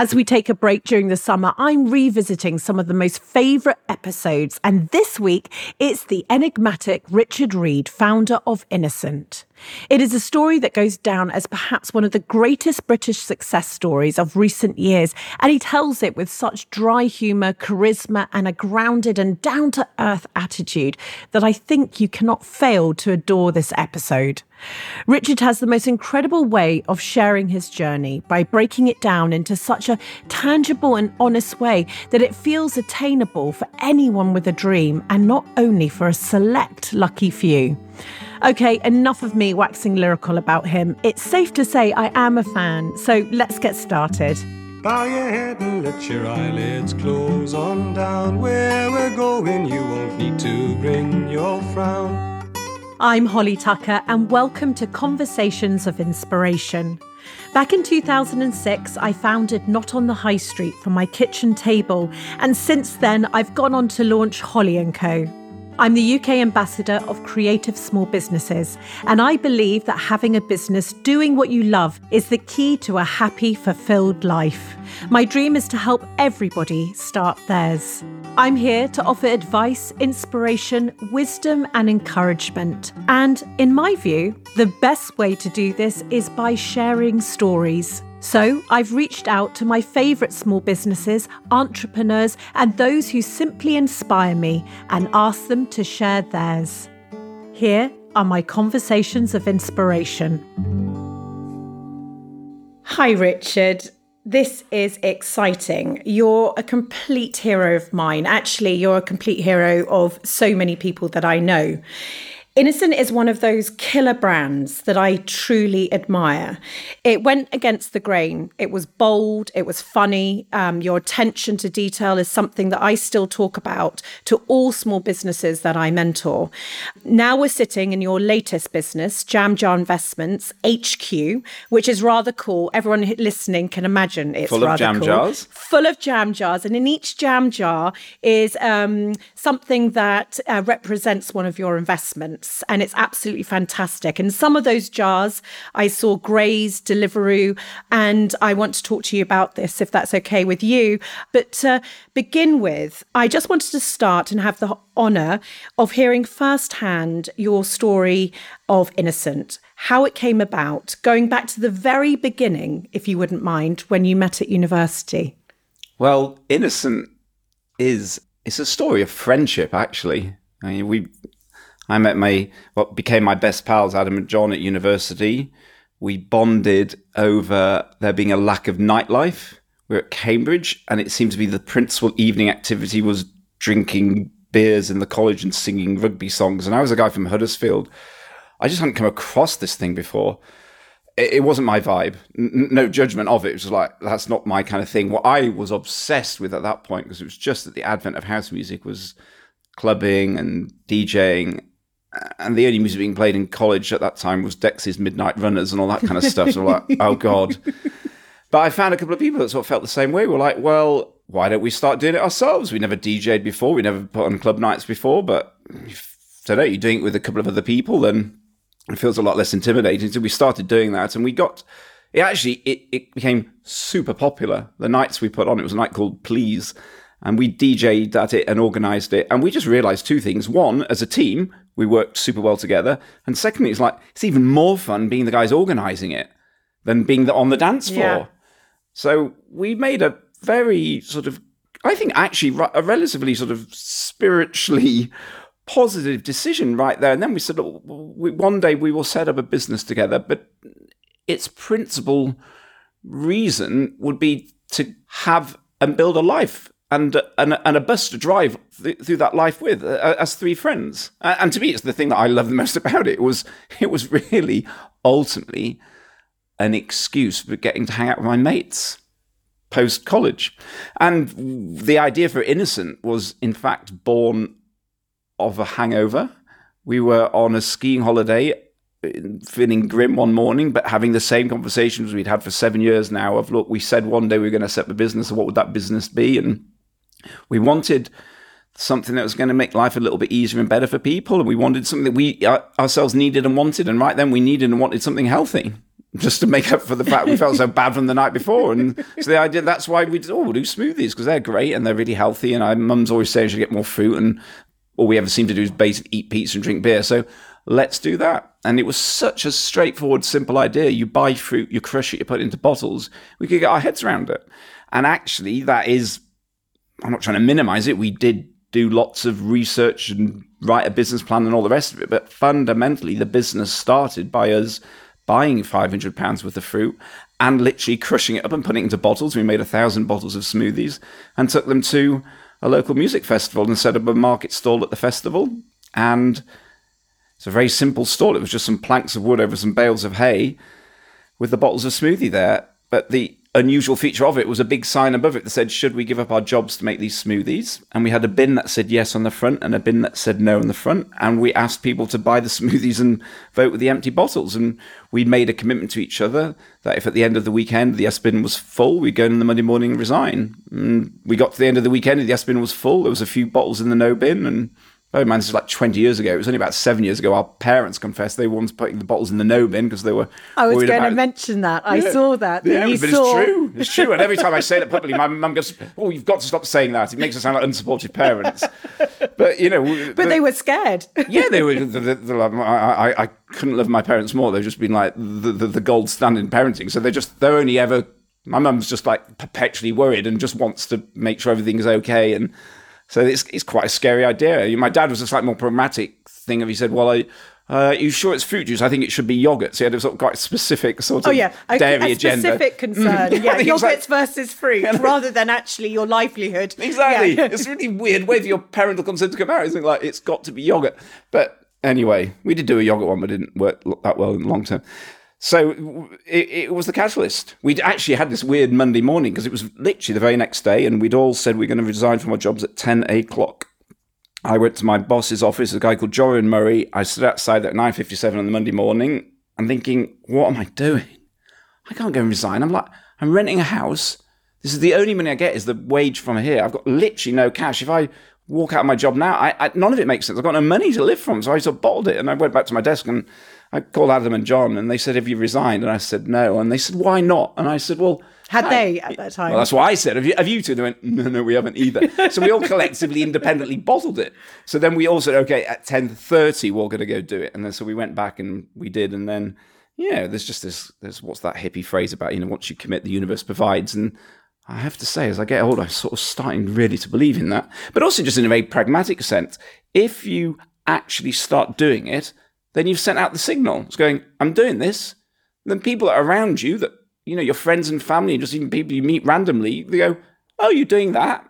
As we take a break during the summer, I'm revisiting some of the most favourite episodes, and this week it's the enigmatic Richard Reed, founder of Innocent. It is a story that goes down as perhaps one of the greatest British success stories of recent years, and he tells it with such dry humour, charisma, and a grounded and down to earth attitude that I think you cannot fail to adore this episode. Richard has the most incredible way of sharing his journey by breaking it down into such a tangible and honest way that it feels attainable for anyone with a dream and not only for a select lucky few. Okay, enough of me waxing lyrical about him. It's safe to say I am a fan, so let's get started. Bow your head and let your eyelids close on down. Where we're going, you won't need to bring your frown. I'm Holly Tucker, and welcome to Conversations of Inspiration. Back in 2006, I founded Not on the High Street from my kitchen table, and since then, I've gone on to launch Holly & Co. I'm the UK ambassador of creative small businesses, and I believe that having a business doing what you love is the key to a happy, fulfilled life. My dream is to help everybody start theirs. I'm here to offer advice, inspiration, wisdom, and encouragement. And in my view, the best way to do this is by sharing stories. So I've reached out to my favourite small businesses, entrepreneurs, and those who simply inspire me and asked them to share theirs. Here are my conversations of inspiration. Hi, Richard. This is exciting. You're a complete hero of mine. Actually, you're a complete hero of so many people that I know. Innocent is one of those killer brands that I truly admire. It went against the grain. It was bold. It was funny. Um, your attention to detail is something that I still talk about to all small businesses that I mentor. Now we're sitting in your latest business, Jam Jar Investments HQ, which is rather cool. Everyone listening can imagine it's full of jam cool. jars. Full of jam jars, and in each jam jar is um, something that uh, represents one of your investments and it's absolutely fantastic. And some of those jars I saw Graze, Deliveroo, and I want to talk to you about this if that's okay with you. But to begin with, I just wanted to start and have the honour of hearing firsthand your story of Innocent, how it came about, going back to the very beginning, if you wouldn't mind, when you met at university. Well, Innocent is it's a story of friendship, actually. I mean, we I met my what became my best pals, Adam and John, at university. We bonded over there being a lack of nightlife. We are at Cambridge, and it seemed to be the principal evening activity was drinking beers in the college and singing rugby songs. And I was a guy from Huddersfield. I just hadn't come across this thing before. It, it wasn't my vibe. N- no judgment of it. It was like that's not my kind of thing. What I was obsessed with at that point, because it was just at the advent of house music, was clubbing and DJing and the only music being played in college at that time was Dexys Midnight Runners and all that kind of stuff. So like, oh god. But I found a couple of people that sort of felt the same way. We're like, well, why don't we start doing it ourselves? We never DJed before, we never put on club nights before, but if, I don't know, you're doing it with a couple of other people, then it feels a lot less intimidating. So we started doing that, and we got it. Actually, it, it became super popular. The nights we put on, it was a night called Please, and we DJed at it and organised it, and we just realised two things: one, as a team, we worked super well together. And secondly, it's like it's even more fun being the guys organizing it than being the, on the dance floor. Yeah. So we made a very sort of, I think, actually a relatively sort of spiritually positive decision right there. And then we said, one day we will set up a business together, but its principal reason would be to have and build a life and and, and a bus to drive th- through that life with uh, as three friends. Uh, and to me, it's the thing that I love the most about it. it was it was really ultimately an excuse for getting to hang out with my mates post college, and the idea for Innocent was in fact born of a hangover. We were on a skiing holiday feeling grim one morning, but having the same conversations we'd had for seven years now of look, we said one day we are going to set a business, and what would that business be? And we wanted something that was going to make life a little bit easier and better for people. And we wanted something that we uh, ourselves needed and wanted. And right then we needed and wanted something healthy. just to make up for the fact we felt so bad from the night before. And so the idea that's why we oh we'll do smoothies because they're great and they're really healthy. And my mum's always saying should get more fruit, and all we ever seem to do is basically eat pizza and drink beer. So let's do that. And it was such a straightforward, simple idea. You buy fruit, you crush it, you put it into bottles. We could get our heads around it. And actually, that is, I'm not trying to minimize it. We did do lots of research and write a business plan and all the rest of it. But fundamentally, the business started by us buying 500 pounds worth of fruit and literally crushing it up and putting it into bottles. We made a thousand bottles of smoothies and took them to a local music festival and set up a market stall at the festival. And it's a very simple stall. It was just some planks of wood over some bales of hay with the bottles of smoothie there. But the unusual feature of it was a big sign above it that said, Should we give up our jobs to make these smoothies? And we had a bin that said yes on the front and a bin that said no on the front. And we asked people to buy the smoothies and vote with the empty bottles. And we made a commitment to each other that if at the end of the weekend the yes bin was full, we'd go in the Monday morning and resign. And we got to the end of the weekend and the yes bin was full. There was a few bottles in the no bin and Oh man, this is like 20 years ago. It was only about seven years ago. Our parents confessed they were ones putting the bottles in the no bin because they were. I was going to mention that. I Yeah. saw that. that Yeah, you but saw... it's true. It's true. And every time I say that publicly, my mum goes, "Oh, you've got to stop saying that. It makes us sound like unsupportive parents." But you know, But they were scared. yeah, they were. The, the, the, I, I, I couldn't love my parents more. They've just been like the, the, the gold standard in parenting. So they're just they're only ever. My mum's just like perpetually worried and just wants to make sure everything's okay. And so it's it's quite a scary idea. My dad was a slightly more pragmatic thing. Of he said, "Well, I." Uh, are you sure it's fruit juice? I think it should be yogurt. So he had a sort of quite specific sort of Oh yeah, a, dairy a agenda. specific concern. Yeah, He was like- yogurts versus fruit, rather than actually your livelihood. Exactly. Yeah. it's a really weird way for your parental consent to come out. It's like it's got to be yogurt. But anyway, we did do a yogurt one, but it didn't work that well in the long term. So it, it was the catalyst. We'd actually had this weird Monday morning because it was literally the very next day, and we'd all said we're going to resign from our jobs at 10 o'clock. I went to my boss's office, a guy called Jorian Murray. I stood outside at 9.57 on the Monday morning. I'm thinking, what am I doing? I can't go and resign. I'm like, I'm renting a house. This is the only money I get is the wage from here. I've got literally no cash. If I walk out of my job now, I, I, none of it makes sense. I've got no money to live from. So I sort of bottled it. And I went back to my desk and I called Adam and John and they said, have you resigned? And I said, no. And they said, why not? And I said, well, Had I- they at that time? well, that's what I said. Have you, have you two? They went, no, no, we haven't either. so we all collectively, independently bottled it. So then we all said, okay, at 10.30, we're going to go do it. And then so we went back and we did. And then, yeah, there's just this, there's what's that hippie phrase about, you know, once you commit, the universe provides. And I have to say, as I get older, I'm sort of starting really to believe in that. But also just in a very pragmatic sense, if you actually start doing it, then you've sent out the signal. It's going, I'm doing this. Then people around you that, you know, your friends and family, and just even people you meet randomly, they go, Oh, you're doing that?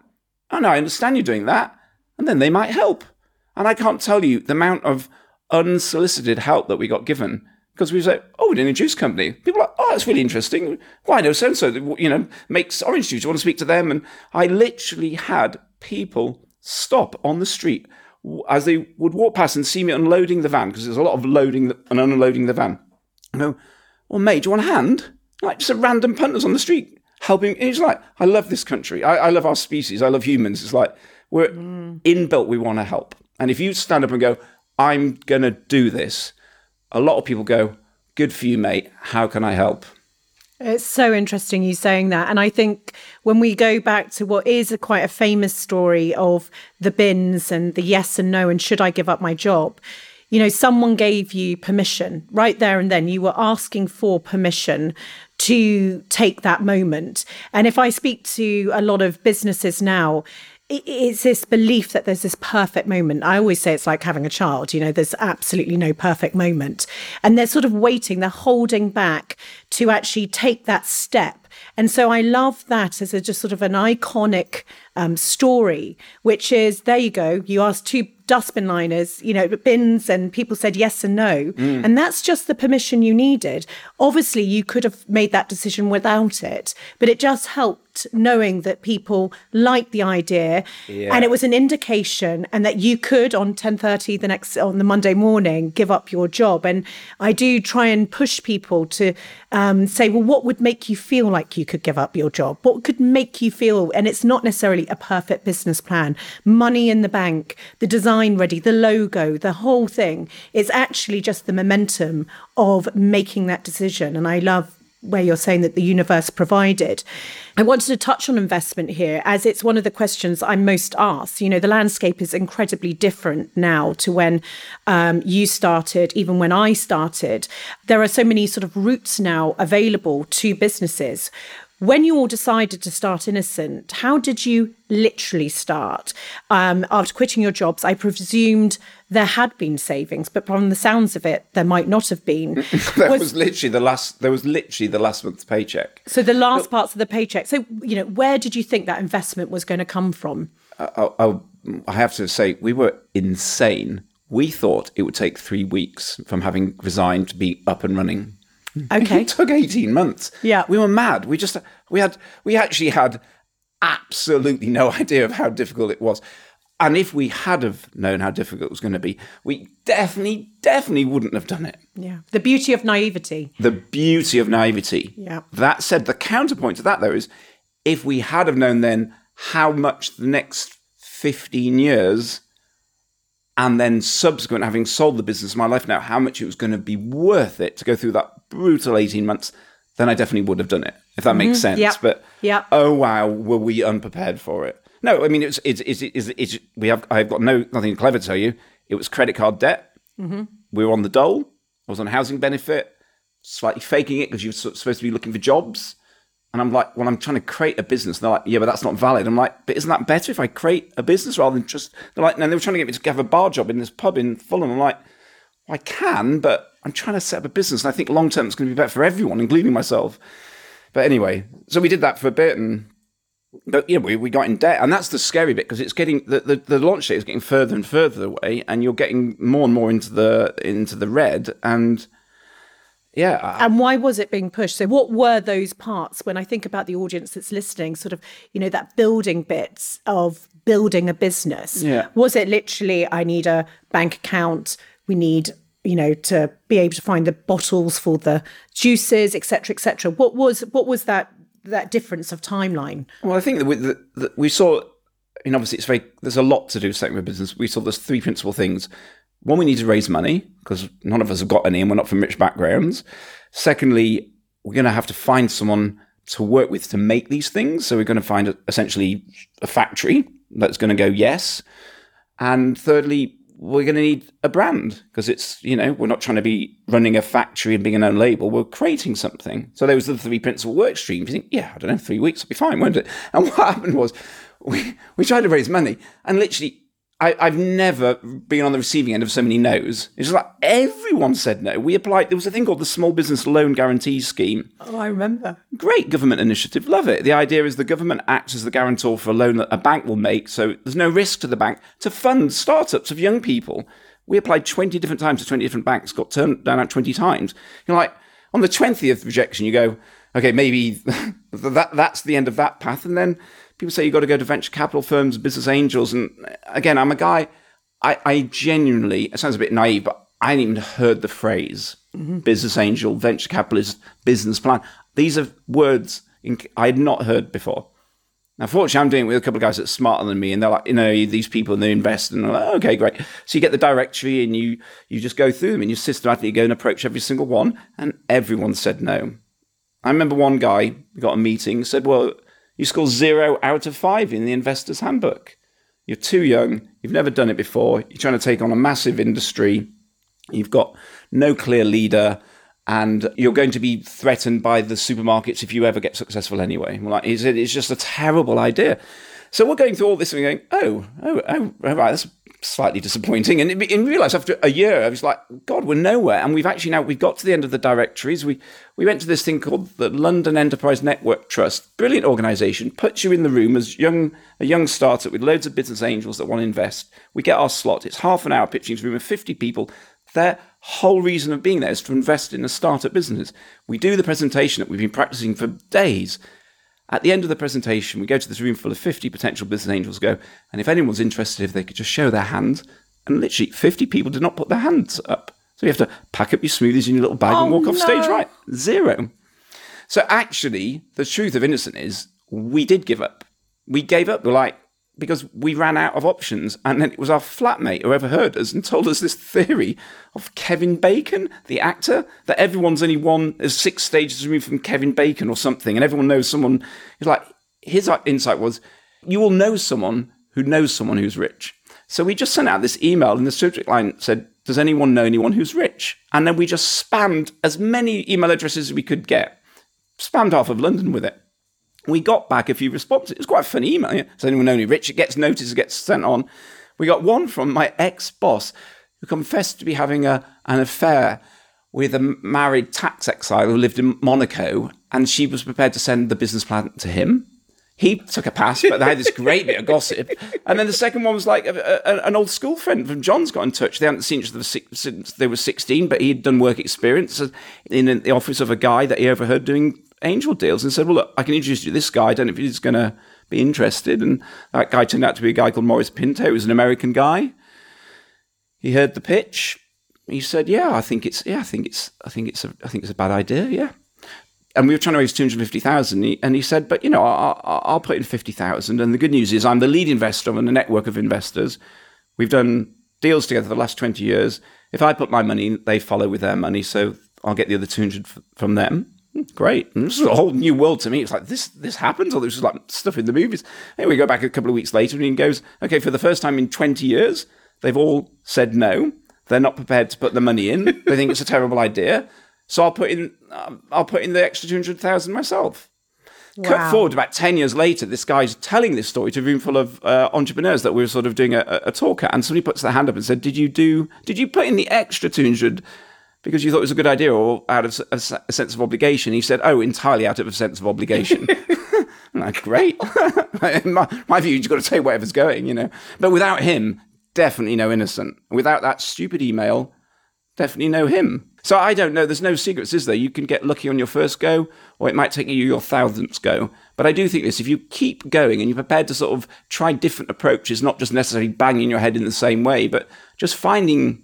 Oh, no, I understand you're doing that. And then they might help. And I can't tell you the amount of unsolicited help that we got given because we say, Oh, we're doing a juice company. People are like, Oh, that's really interesting. Why no so and so, you know, makes orange juice. You want to speak to them? And I literally had people stop on the street as they would walk past and see me unloading the van because there's a lot of loading the, and unloading the van. I go, well, mate, do you want a hand? Like just a random punters on the street helping. And he's like, I love this country. I, I love our species. I love humans. It's like we're mm. inbuilt. We want to help. And if you stand up and go, I'm gonna do this, a lot of people go, good for you, mate. How can I help? It's so interesting you saying that. And I think when we go back to what is a quite a famous story of the bins and the yes and no, and should I give up my job? You know, someone gave you permission right there and then. You were asking for permission to take that moment. And if I speak to a lot of businesses now, it's this belief that there's this perfect moment. I always say it's like having a child, you know, there's absolutely no perfect moment. And they're sort of waiting, they're holding back to actually take that step. And so I love that as a just sort of an iconic um, story, which is there you go. You asked two dustbin liners, you know, bins, and people said yes and no. And that's just the permission you needed. Obviously, you could have made that decision without it, but it just helped knowing that people liked the idea and it was an indication and that you could on 10.30 the next on the monday morning give up your job and i do try and push people to um, say well what would make you feel like you could give up your job what could make you feel and it's not necessarily a perfect business plan money in the bank the design design ready, the logo, the whole thing. It's actually just the momentum of making that decision. And I love where you're saying that the universe provided. I wanted to touch on investment here as it's one of the questions I'm most asked. You know, the landscape is incredibly different now to when um, you started, even when I started. There are so many sort of routes now available to businesses. When you all decided to start Innocent, how did you literally start? Um, after quitting your jobs, I presumed there had been savings, but from the sounds of it, there might not have been. that was, was, literally the last. There was literally the last month's paycheck. So the last but, parts of the paycheck. So you know, where did you think that investment was going to come from? I, I, I have to say, we were insane. We thought it would take three weeks from having resigned to be up and running. Okay. it took 18 months. Yeah. We were mad. We just, we had, we actually had absolutely no idea of how difficult it was. And if we had have known how difficult it was going to be, we definitely, definitely wouldn't have done it. Yeah. The beauty of naivety. The beauty of naivety. Yeah. That said, the counterpoint to that though is if we had have known then how much the next 15 years and then subsequent having sold the business my life now how much it was going to be worth it to go through that brutal 18 months then i definitely would have done it if that mm-hmm. makes sense. Yep. but yeah oh wow were we unprepared for it? No i mean it's it's it's, it's, it's we have i've got no nothing clever to tell you. It was credit card debt. Mm-hmm. we were on the dole. I was on housing benefit slightly faking it because you were supposed to be looking for jobs and I'm like, well, I'm trying to create a business. And they're like, yeah, but that's not valid. I'm like, but isn't that better if I create a business rather than just, they're like, no, they were trying to get me to have a bar job in this pub in Fulham. I'm like, well, I can, but I'm trying to set up a business. And I think long term it's going to be better for everyone, including myself. But anyway, so we did that for a bit and, but yeah, we, we got in debt. And that's the scary bit because it's getting, the, the, the launch date is getting further and further away and you're getting more and more into the, into the red. And, yeah. And why was it being pushed? So, what were those parts when I think about the audience that's listening, sort of, you know, that building bits of building a business? Yeah. Was it literally, I need a bank account, we need, you know, to be able to find the bottles for the juices, etc., etc. What was what was that that difference of timeline? Well, I think that we, that we saw, I mean, obviously, it's very, there's a lot to do with business. We saw there's three principal things one, we need to raise money because none of us have got any and we're not from rich backgrounds. Secondly, we're going to have to find someone to work with to make these things. So we're going to find essentially a factory that's going to go yes. And thirdly, we're going to need a brand because it's, you know, we're not trying to be running a factory and being an own label. We're creating something. So those are the three principal work streams. You think, yeah, I don't know, three weeks will be fine, won't it? And what happened was we, we tried to raise money and literally I, have never been on the receiving end of so many no's. It's just like everyone said no. We applied. There was a thing called the Small Business Loan Guarantee Scheme. Oh, I remember. Great government initiative. Love it. The idea is the government acts as the guarantor for a loan that a bank will make, so there's no risk to the bank to fund startups of young people. We applied 20 different times to 20 different banks, got turned down at 20 times. You're like, on the 20th rejection, you go, okay, maybe that that's the end of that path, and then people say you've got to go to venture capital firms, business angels. And again, I'm a guy, I, I genuinely, it sounds a bit naive, but I hadn't even heard the phrase mm-hmm. business angel, venture capitalist, business plan. These are words in, I had not heard before. Now, fortunately, I'm doing it with a couple of guys that's smarter than me, and they're like, you know, these people, and they invest, and I'm like, okay, great. So you get the directory, and you you just go through them, and you systematically go and approach every single one, and everyone said no. I remember one guy got a meeting, said, well, you score zero out of five in the investor's handbook. You're too young. You've never done it before. You're trying to take on a massive industry. You've got no clear leader. And you're going to be threatened by the supermarkets if you ever get successful anyway. Well, like, it's, it's just a terrible idea. So we're going through all this and going, oh, oh, oh, oh, right, that's slightly disappointing. And in real life, after a year, I was like, God, we're nowhere. And we've actually now we've got to the end of the directories. We we went to this thing called the London Enterprise Network Trust, brilliant organisation, puts you in the room as young a young startup with loads of business angels that want to invest. We get our slot. It's half an hour pitching room of fifty people. Their whole reason of being there is to invest in a startup business. We do the presentation that we've been practicing for days. At the end of the presentation, we go to this room full of 50 potential business angels, go, and if anyone's interested, if they could just show their hand. And literally, 50 people did not put their hands up. So you have to pack up your smoothies in your little bag oh, and walk off stage right. Zero. So actually, the truth of Innocent is we did give up. We gave up. We're like, because we ran out of options. And then it was our flatmate who overheard us and told us this theory of Kevin Bacon, the actor, that everyone's only one, is six stages removed from Kevin Bacon or something. And everyone knows someone. He's like, his insight was, you will know someone who knows someone who's rich. So we just sent out this email and the subject line said, does anyone know anyone who's rich? And then we just spammed as many email addresses as we could get, spammed half of London with it we got back a few responses. It was quite a funny email. Does anyone any rich? It gets noticed, it gets sent on. We got one from my ex boss who confessed to be having a, an affair with a married tax exile who lived in Monaco, and she was prepared to send the business plan to him. He took a pass, but they had this great bit of gossip. And then the second one was like a, a, an old school friend from John's got in touch. They hadn't seen each other since they were 16, but he had done work experience in the office of a guy that he overheard doing angel deals and said, Well, look, I can introduce you to this guy. I don't know if he's going to be interested. And that guy turned out to be a guy called Maurice Pinto, who was an American guy. He heard the pitch. He said, "Yeah, I think it's yeah, I think it's I think it's a I think it's a bad idea. Yeah." And we were trying to raise two hundred fifty thousand, and he said, "But you know, I'll, I'll put in fifty thousand. And the good news is, I'm the lead investor on a network of investors. We've done deals together for the last twenty years. If I put my money, in, they follow with their money, so I'll get the other two hundred from them." Great. And this is a whole new world to me. It's like this this happens, or this is like stuff in the movies. And we go back a couple of weeks later, and he goes, "Okay, for the first time in twenty years, they've all said no. They're not prepared to put the money in. they think it's a terrible idea. So I'll put in um, I'll put in the extra two hundred thousand myself." Wow. Cut forward about 10 years later, this guy's telling this story to a room full of uh, entrepreneurs that we were sort of doing a, a talk at. And somebody puts their hand up and said, Did you do, did you put in the extra 200 because you thought it was a good idea or out of a, a sense of obligation? He said, oh, entirely out of a sense of obligation. like, great. In my, my view, you've got to take whatever's going, you know. But without him, definitely no innocent. Without that stupid email, definitely no him. So I don't know. There's no secrets, is there? You can get lucky on your first go, or it might take you your thousandth go. But I do think this: if you keep going and you're prepared to sort of try different approaches, not just necessarily banging your head in the same way, but just finding,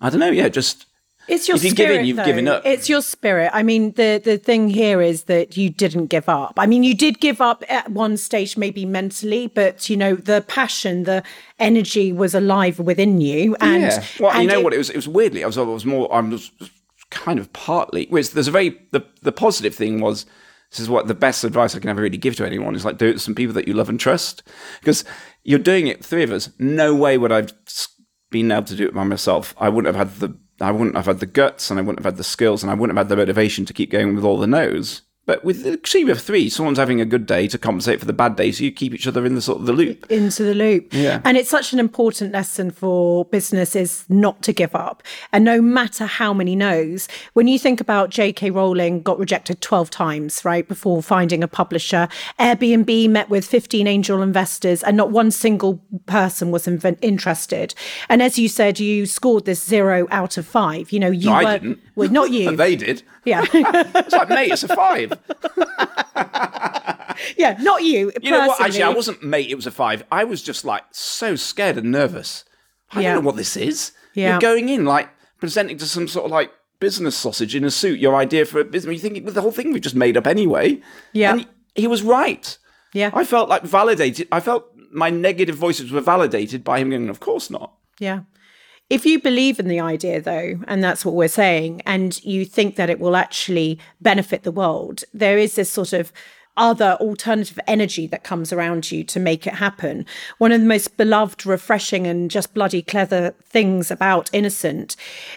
I don't know, yeah, just it's your if you spirit, give in, you've though. given up. It's your spirit. I mean, the the thing here is that you didn't give up. I mean, you did give up at one stage, maybe mentally, but you know, the passion, the energy was alive within you. And yeah. well, and you know it, what? It was it was weirdly. I was I was more. I was kind of partly. Was there's a very the the positive thing was. This is what the best advice I can ever really give to anyone is like do it to some people that you love and trust because you're doing it. Three of us. No way would I've been able to do it by myself. I wouldn't have had the I wouldn't have had the guts and I wouldn't have had the skills and I wouldn't have had the motivation to keep going with all the no's. But with the team of three, someone's having a good day to compensate for the bad day, so you keep each other in the sort of the loop. Into the loop. Yeah. And it's such an important lesson for businesses not to give up. And no matter how many no's, when you think about J.K. Rowling got rejected 12 times, right, before finding a publisher, Airbnb met with 15 angel investors and not one single person was inv- interested. And as you said, you scored this zero out of five. You know, you No, were. I didn't. Well, not you. they did. yeah. It's like, mate, it's a five. yeah, not you. You know what? Actually, I wasn't mate. It was a five. I was just like so scared and nervous. I Yeah. don't know what this is. Yeah. You're going in like presenting to some sort of like business sausage in a suit. Your idea for a business. You think with the whole thing we just made up anyway. Yeah. And he, he was right. Yeah. I felt like validated. I felt my negative voices were validated by him going, "Of course not." Yeah. If you believe in the idea, though, and that's what we're saying, and you think that it will actually benefit the world, there is this sort of other alternative energy that comes around you to make it happen. One of the most beloved, refreshing, and just bloody clever things about Innocent,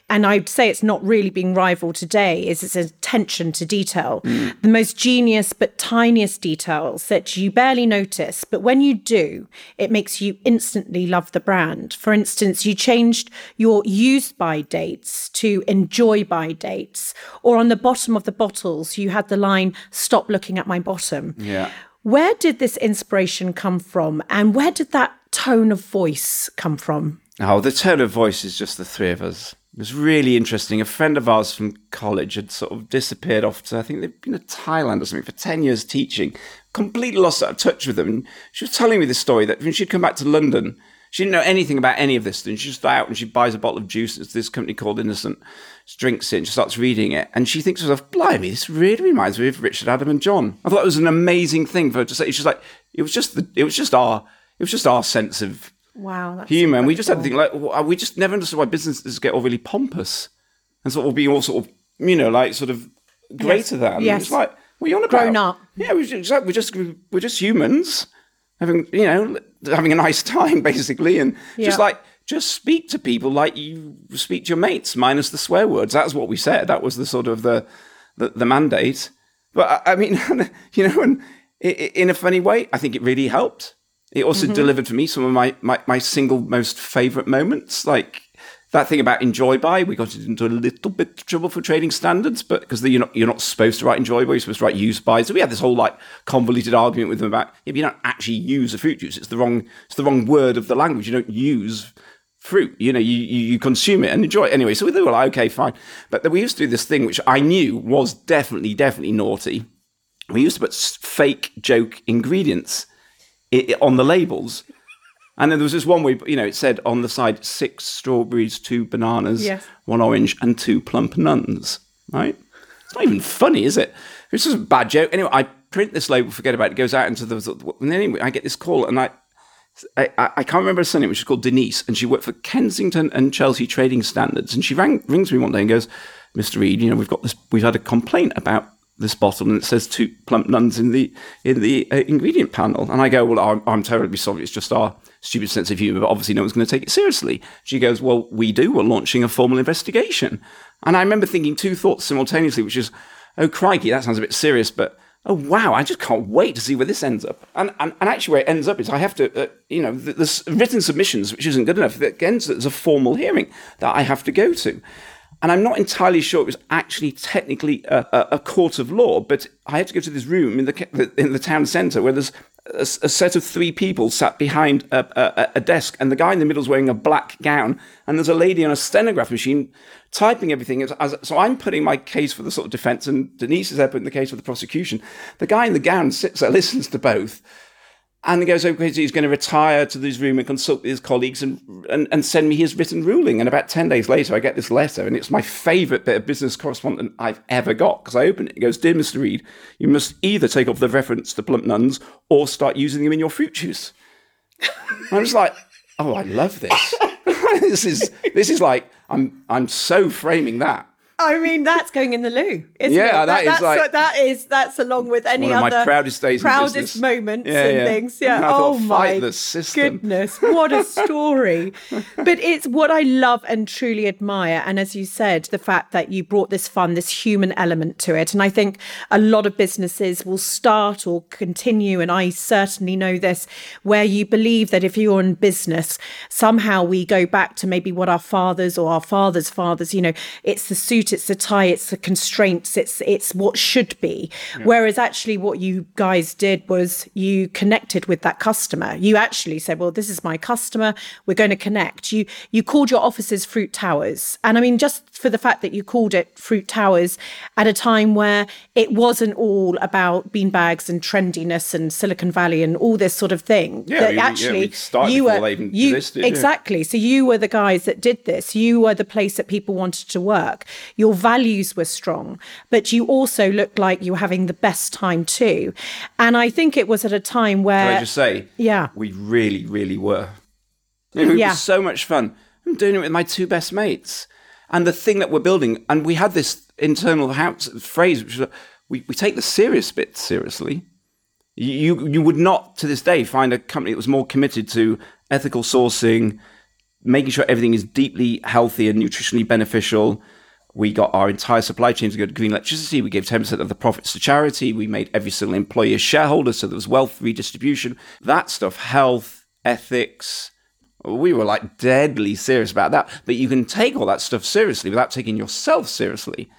and I'd say it's not really being rivaled today, is its attention to detail. Hmm. The most genius but tiniest details that you barely notice, but when you do, it makes you instantly love the brand. For instance, you changed your used by dates to enjoy by dates, or on the bottom of the bottles, you had the line, stop looking at my bottom. Yeah. Where did this inspiration come from? And where did that tone of voice come from? Oh, the tone of voice is just the three of us. It was really interesting. A friend of ours from college had sort of disappeared off to, I think they'd been to Thailand or something for 10 years teaching, completely lost out of touch with them. And she was telling me this story that when she'd come back to London, she didn't know anything about any of this. And she's just out and she buys a bottle of juice. It's this company called Innocent. She drinks it and she starts reading it. And she thinks to herself, blimey, this really reminds me of Richard, Adam and John. I thought it was an amazing thing for her to say. She's like, it was just the, it was just our It was just our sense of Wow. That's humour. And we just had to think like, uh, we just never understood why businesses get all really pompous and sort of being all sort of, you know, like sort of greater than. Yes. It's like, what are you on about? Grown up. Yeah, we're just, we're just, we're just humans having, you know, having a nice time basically. And just like, just speak to people like you speak to your mates, minus the swear words. That's what we said. That was the sort of the, the, the mandate. But I, I mean, you know, and in a funny way, I think it really helped. It also Mm-hmm. delivered for me some of my, my, my single most favorite moments, like that thing about enjoy by. We got into a little bit of trouble for trading standards, but because you're not you're not supposed to write enjoy by, you're supposed to write use by. So we had this whole like convoluted argument with them about if you don't actually use a fruit juice, it's the wrong it's the wrong word of the language. You don't use fruit. You know, you, you, consume it and enjoy it anyway. So we were like, okay, fine. But we used to do this thing which I knew was definitely, definitely naughty. We used to put fake joke ingredients on the labels. And then there was this one where, you know, it said on the side six strawberries, two bananas, Yes. one orange, and two plump nuns, right? It's not even funny, is it? It's just a bad joke. Anyway, I print this label, forget about it, it goes out into the. And then anyway, I get this call, and I, I, I I can't remember her surname, which is called Denise, and she worked for Kensington and Chelsea Trading Standards. And she rang, rings me one day and goes, "Mr. Reed, you know, we've got this. We've had a complaint about this bottle, and it says two plump nuns in the in the uh, ingredient panel." And I go, "Well, I'm, I'm terribly sorry. It's just our stupid sense of humour, but obviously no one's going to take it seriously." She goes, "Well, we do. We're launching a formal investigation." And I remember thinking two thoughts simultaneously, which is, "Oh crikey, that sounds a bit serious," but oh wow, I just can't wait to see where this ends up. And and, and actually, where it ends up is I have to, uh, you know, th- there's written submissions, which isn't good enough. It ends there's a formal hearing that I have to go to. And I'm not entirely sure it was actually technically a, a, a court of law, but I had to go to this room in the in the town centre where there's a, a set of three people sat behind a, a, a desk, and the guy in the middle is wearing a black gown, and there's a lady on a stenograph machine typing everything. As, as, so I'm putting my case for the sort of defence, and Denise is there putting the case for the prosecution. The guy in the gown sits there, listens to both, and he goes, okay, he's going to retire to this room and consult with his colleagues and, and, and send me his written ruling. And about 10 days later, I get this letter, and it's my favourite bit of business correspondence I've ever got because I open it. It goes, Dear Mr. Reed, you must either take off the reference to plump nuns or start using them in your fruit juice. I was like, oh, I love this. this is this is like I'm I'm so framing that. I mean, that's going in the loo. Isn't Yeah, it? that is that's, like- that is that's along with any One of my other proudest days proudest moments Yeah, and yeah. things. Yeah. Thought, oh my the system. goodness, what a story! but it's what I love and truly admire. And as you said, the fact that you brought this fun, this human element to it, and I think a lot of businesses will start or continue, and I certainly know this, where you believe that if you're in business, somehow we go back to maybe what our fathers or our fathers' fathers, you know, it's the suit, it's the tie, it's the constraints, it's it's what should be. Whereas actually what you guys did was you connected with that customer. You actually said, Well, this is my customer, we're going to connect. You you called your offices fruit towers. And I mean, just for the fact that you called it fruit towers at a time where it wasn't all about beanbags and trendiness and Silicon Valley and all this sort of thing. Yeah, that we- yeah, actually we started you were you existed, exactly Exactly. So you were the guys that did this. You were the place that people wanted to work. Your values were strong, but you also looked like you were having the best time too. And I think it was at a time where Can I just say, yeah. we really, really were. It Yeah. was so much fun. I'm doing it with my two best mates. And the thing that we're building, and we had this internal house phrase, which was, we, we take the serious bit seriously. You, you would not, to this day, find a company that was more committed to ethical sourcing, making sure everything is deeply healthy and nutritionally beneficial. We got our entire supply chain to go to green electricity. We gave 10% of the profits to charity. We made every single employee a shareholder, so there was wealth redistribution. That stuff, health, ethics, we were like deadly serious about that. But you can take all that stuff seriously without taking yourself seriously.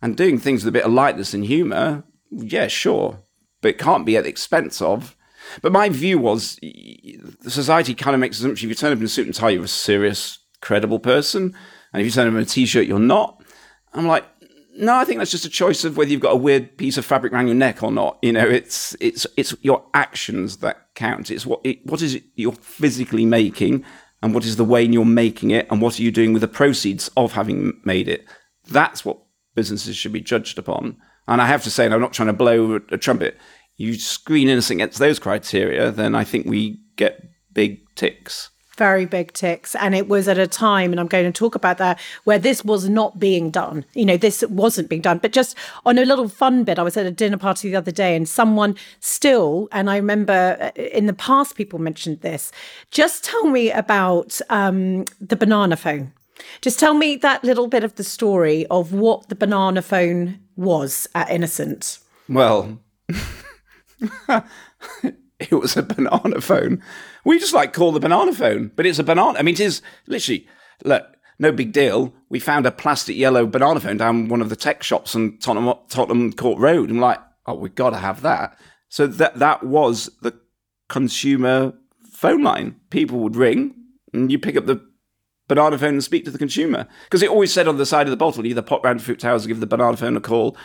And doing things with a bit of lightness and humour, yeah, sure. But it can't be at the expense of. But my view was society kind of makes assumption if you turn up in a suit and tie, you're a serious, credible person. And if you turn up in a t shirt, you're not. I'm like, no, I think that's just a choice of whether you've got a weird piece of fabric around your neck or not. You know, it's it's it's your actions that count. It's what it, what is it you're physically making, and what is the way you're making it, and what are you doing with the proceeds of having made it. That's what businesses should be judged upon. And I have to say, and I'm not trying to blow a trumpet. You screen innocent against those criteria, then I think we get big ticks. Very big ticks. And it was at a time and i'm going to talk about that where this was not being done. You know this wasn't being done. But just on a little fun bit i was at a dinner party the other day and someone still and i remember uh, in the past people mentioned this. Just tell me about um, the banana phone. Just tell me that little bit of the story of what the banana phone was at innocent. Well, it was a banana phone. We just like call the banana phone, but it's a banana. I mean, it is literally look, no big deal. We found a plastic yellow banana phone down one of the tech shops on Tottenham, Tottenham Court Road. I'm like, oh, we've got to have that. So that that was the consumer phone line. People would ring, and you pick up the banana phone and speak to the consumer because it always said on the side of the bottle, either pop round to Fruit Towers or give the banana phone a call.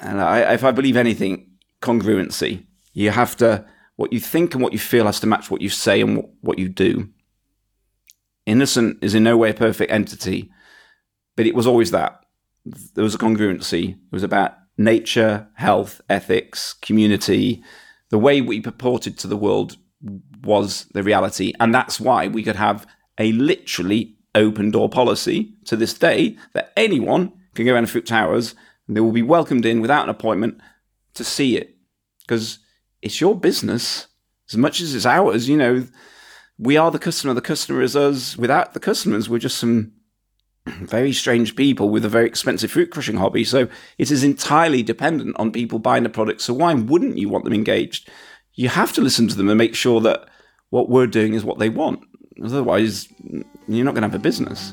And I, if I believe anything, congruency. You have to, what you think and what you feel has to match what you say and what, you do. Innocent is in no way a perfect entity, but it was always that. There was a congruency. It was about nature, health, ethics, community. The way we purported to the world was the reality. And that's why we could have a literally open door policy to this day that anyone can go around Fruit Towers and they will be welcomed in without an appointment to see it because it's your business as much as it's ours. You know, we are the customer, the customer is us. Without the customers, we're just some very strange people with a very expensive fruit crushing hobby. So it is entirely dependent on people buying the product. So why wouldn't you want them engaged? You have to listen to them and make sure that what we're doing is what they want. Otherwise, you're not going to have a business.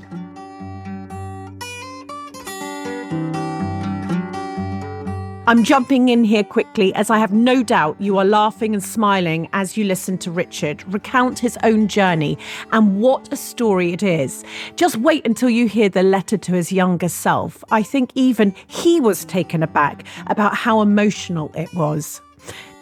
I'm jumping in here quickly as I have no doubt you are laughing and smiling as you listen to Richard recount his own journey and what a story it is. Just wait until you hear the letter to his younger self. I think even he was taken aback about how emotional it was.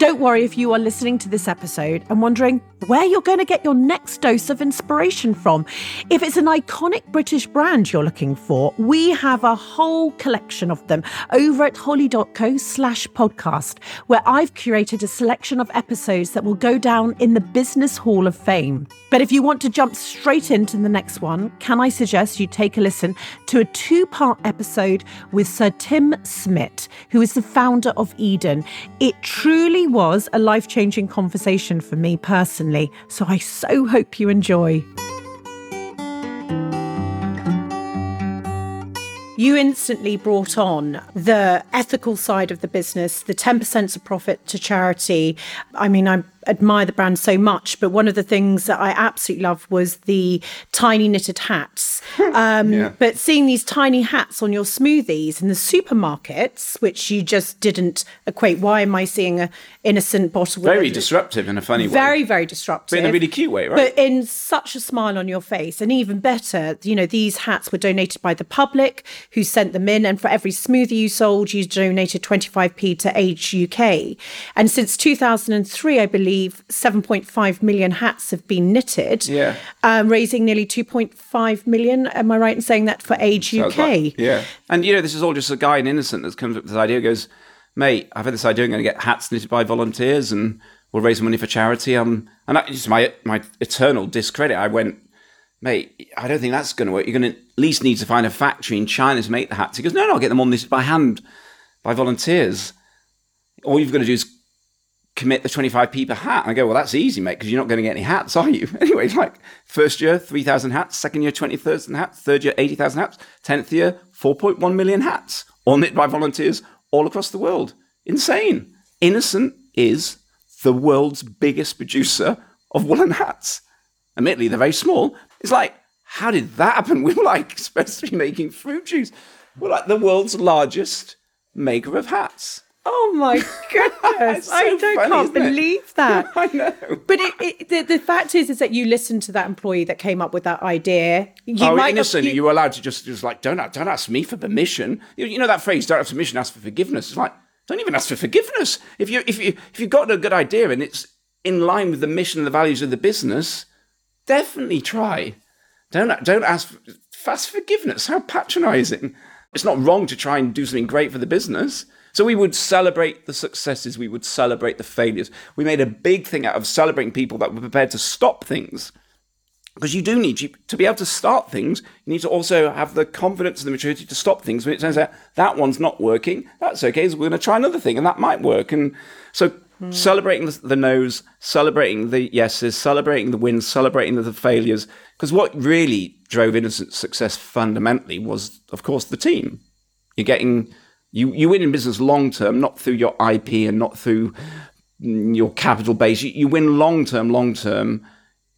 Don't worry if you are listening to this episode and wondering where you're going to get your next dose of inspiration from. If it's an iconic British brand you're looking for, we have a whole collection of them over at holly.co slash podcast, where I've curated a selection of episodes that will go down in the Business Hall of Fame. But if you want to jump straight into the next one, can I suggest you take a listen to a two part episode with Sir Tim Smit, who is the founder of Eden? It truly was a life changing conversation for me personally, so I so hope you enjoy. You instantly brought on the ethical side of the business, the 10% of profit to charity. I mean, I admire the brand so much, but one of the things that I absolutely love was the tiny knitted hats. Um, Yeah. But seeing these tiny hats on your smoothies in the supermarkets, which you just didn't equate. Why am I seeing a innocent bottle? Very disruptive in a funny way. very, very disruptive. But in a really cute way, right? But in such a smile on your face. And even better, you know, these hats were donated by the public who sent them in. And for every smoothie you sold, you donated 25p to Age UK. And since 2003, I believe 7.5 million hats have been knitted, Yeah. um, raising nearly 2.5 million. Am I right in saying that for Age UK? like- yeah. And you know, this is all just a guy in Innocent that comes up with this idea, goes, mate, I've had this idea, I'm going to get hats knitted by volunteers and we'll raise money for charity. Um, and that is my, my eternal discredit. I went, mate, I don't think that's going to work. You're going to at least need to find a factory in China to make the hats. He goes, no, no, I'll get them all knitted by hand by volunteers. All you've got to do is commit the 25p per hat. And I go, well, that's easy, mate, because you're not going to get any hats, are you? Anyway, like first year, 3,000 hats, second year, 20,000 hats, third year, 80,000 hats, 10th year, 4.1 million hats, all knit by volunteers all across the world. Insane. Innocent is the world's biggest producer of woolen hats. Admittedly, they're very small. It's like, how did that happen? We were like supposed to be making fruit juice. We're like the world's largest maker of hats. Oh my goodness! It's I don't, funny, can't isn't it? believe that. I know. But it, it, the, the fact is, is that you listened to that employee that came up with that idea. You oh, might have- innocent. you- You, were allowed to just, just like, don't, don't ask me for permission. You, you know that phrase, don't ask permission, ask for forgiveness. It's like, don't even ask for forgiveness. If you, if you, if you've got a good idea and it's in line with the mission and the values of the business, definitely try. Don't, don't ask for, ask forgiveness. How patronising. It's not wrong to try and do something great for the business, So we would celebrate the successes, we would celebrate the failures. We made a big thing out of celebrating people that were prepared to stop things. Because you do need to be able to start things, you need to also have the confidence and the maturity to stop things. When it turns out that one's not working, that's okay. So we're going to try another thing, and that might work. And so mm. celebrating the, the no's, celebrating the yeses, celebrating the wins, celebrating the, the failures. Because what really drove Innocent's success fundamentally was, of course, the team. You're getting you you win in business long term, not through your IP and not through mm, your capital base. You, you win long term, long term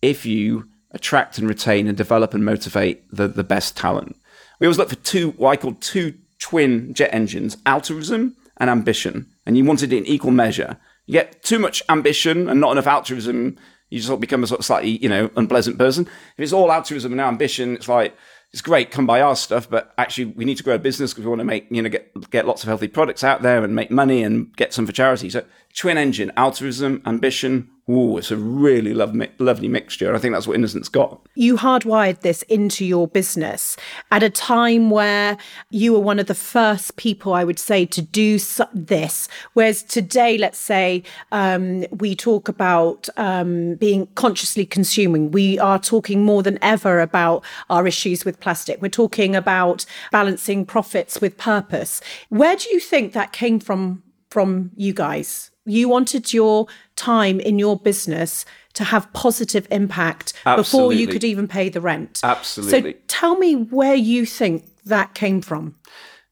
if you attract and retain and develop and motivate the, the best talent. We always look for two, what I call two twin jet engines, altruism and ambition. And you wanted it in equal measure. You get too much ambition and not enough altruism, you just become a sort of slightly, you know, unpleasant person. If it's all altruism and ambition, it's like, it's great, come buy our stuff, but actually we need to grow a business because we want to make, you know, get, get lots of healthy products out there and make money and get some for charity. So twin engine, altruism, ambition, Ooh, it's a really lovely, lovely mixture. I think that's what Innocent's got. You hardwired this into your business at a time where you were one of the first people, I would say, to do this. Whereas today, let's say, um, we talk about um, being consciously consuming. We are talking more than ever about our issues with plastic. We're talking about balancing profits with purpose. Where do you think that came from? From you guys? You wanted your time in your business to have positive impact Absolutely. before you could even pay the rent. Absolutely. So tell me where you think that came from.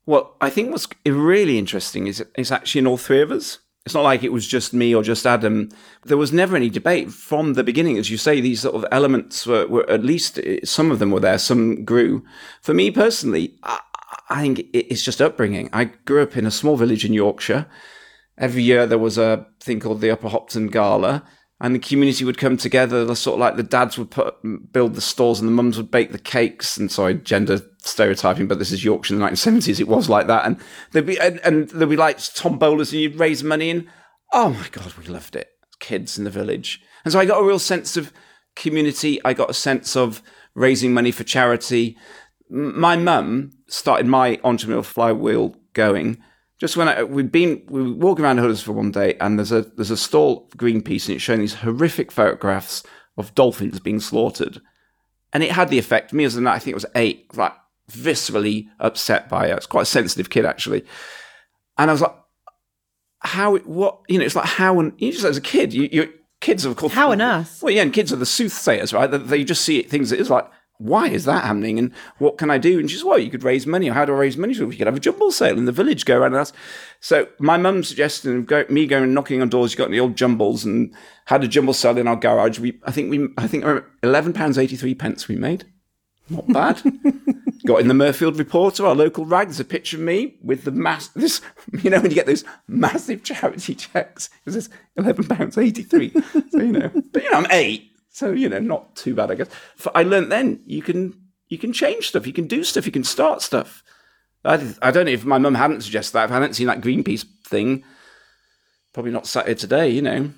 Well, I think what's really interesting is it's actually in all three of us. It's not like it was just me or just Adam. There was never any debate from the beginning. As you say, these sort of elements were, were at least eh, some of them were there, some grew. For me personally, I, I think it's just upbringing. I grew up in a small village in Yorkshire every year there was a thing called the Upper Hopton Gala, and the community would come together. The sort of like the dads would put build the stalls, and the mums would bake the cakes. And sorry, gender stereotyping, but this is Yorkshire in the 1970s. It was like that, and there'd be and, and there'd be like tombolas, and you'd raise money, and oh my god, we loved it. Kids in the village, and so I got a real sense of community. I got a sense of raising money for charity. My mum started my entrepreneurial flywheel going just when I, we've been we were walking around Huddersfield one day, and there's a there's a stall for Greenpeace, and it's showing these horrific photographs of dolphins being slaughtered, and it had the effect. Me as an I think it was eight, like viscerally upset by it. It's quite a sensitive kid actually, and I was like, how what you know? It's like how and you just as a kid, you you kids of course how on earth? Well, yeah, and kids are the soothsayers, right? They, they just see things It's like why is that happening and what can I do? And she says, well, you could raise money. Or how do I raise money? So we could have a jumble sale in the village, go around and ask. So my mum suggested go, me going knocking on doors, you got any old jumbles and had a jumble sale in our garage. We, I think we, I think £11.83 pence we made. Not bad. got in the Mirfield Reporter, our local rag. There's a picture of me with the mass, this, you know, when you get those massive charity checks, it was £11.83. so, you know, but you know, I'm eight. So you know, not too bad, I guess. I learned then you can you can change stuff, you can do stuff, you can start stuff. I, I don't know if my mum hadn't suggested that, if I hadn't seen that Greenpeace thing, probably not sat here today. You know,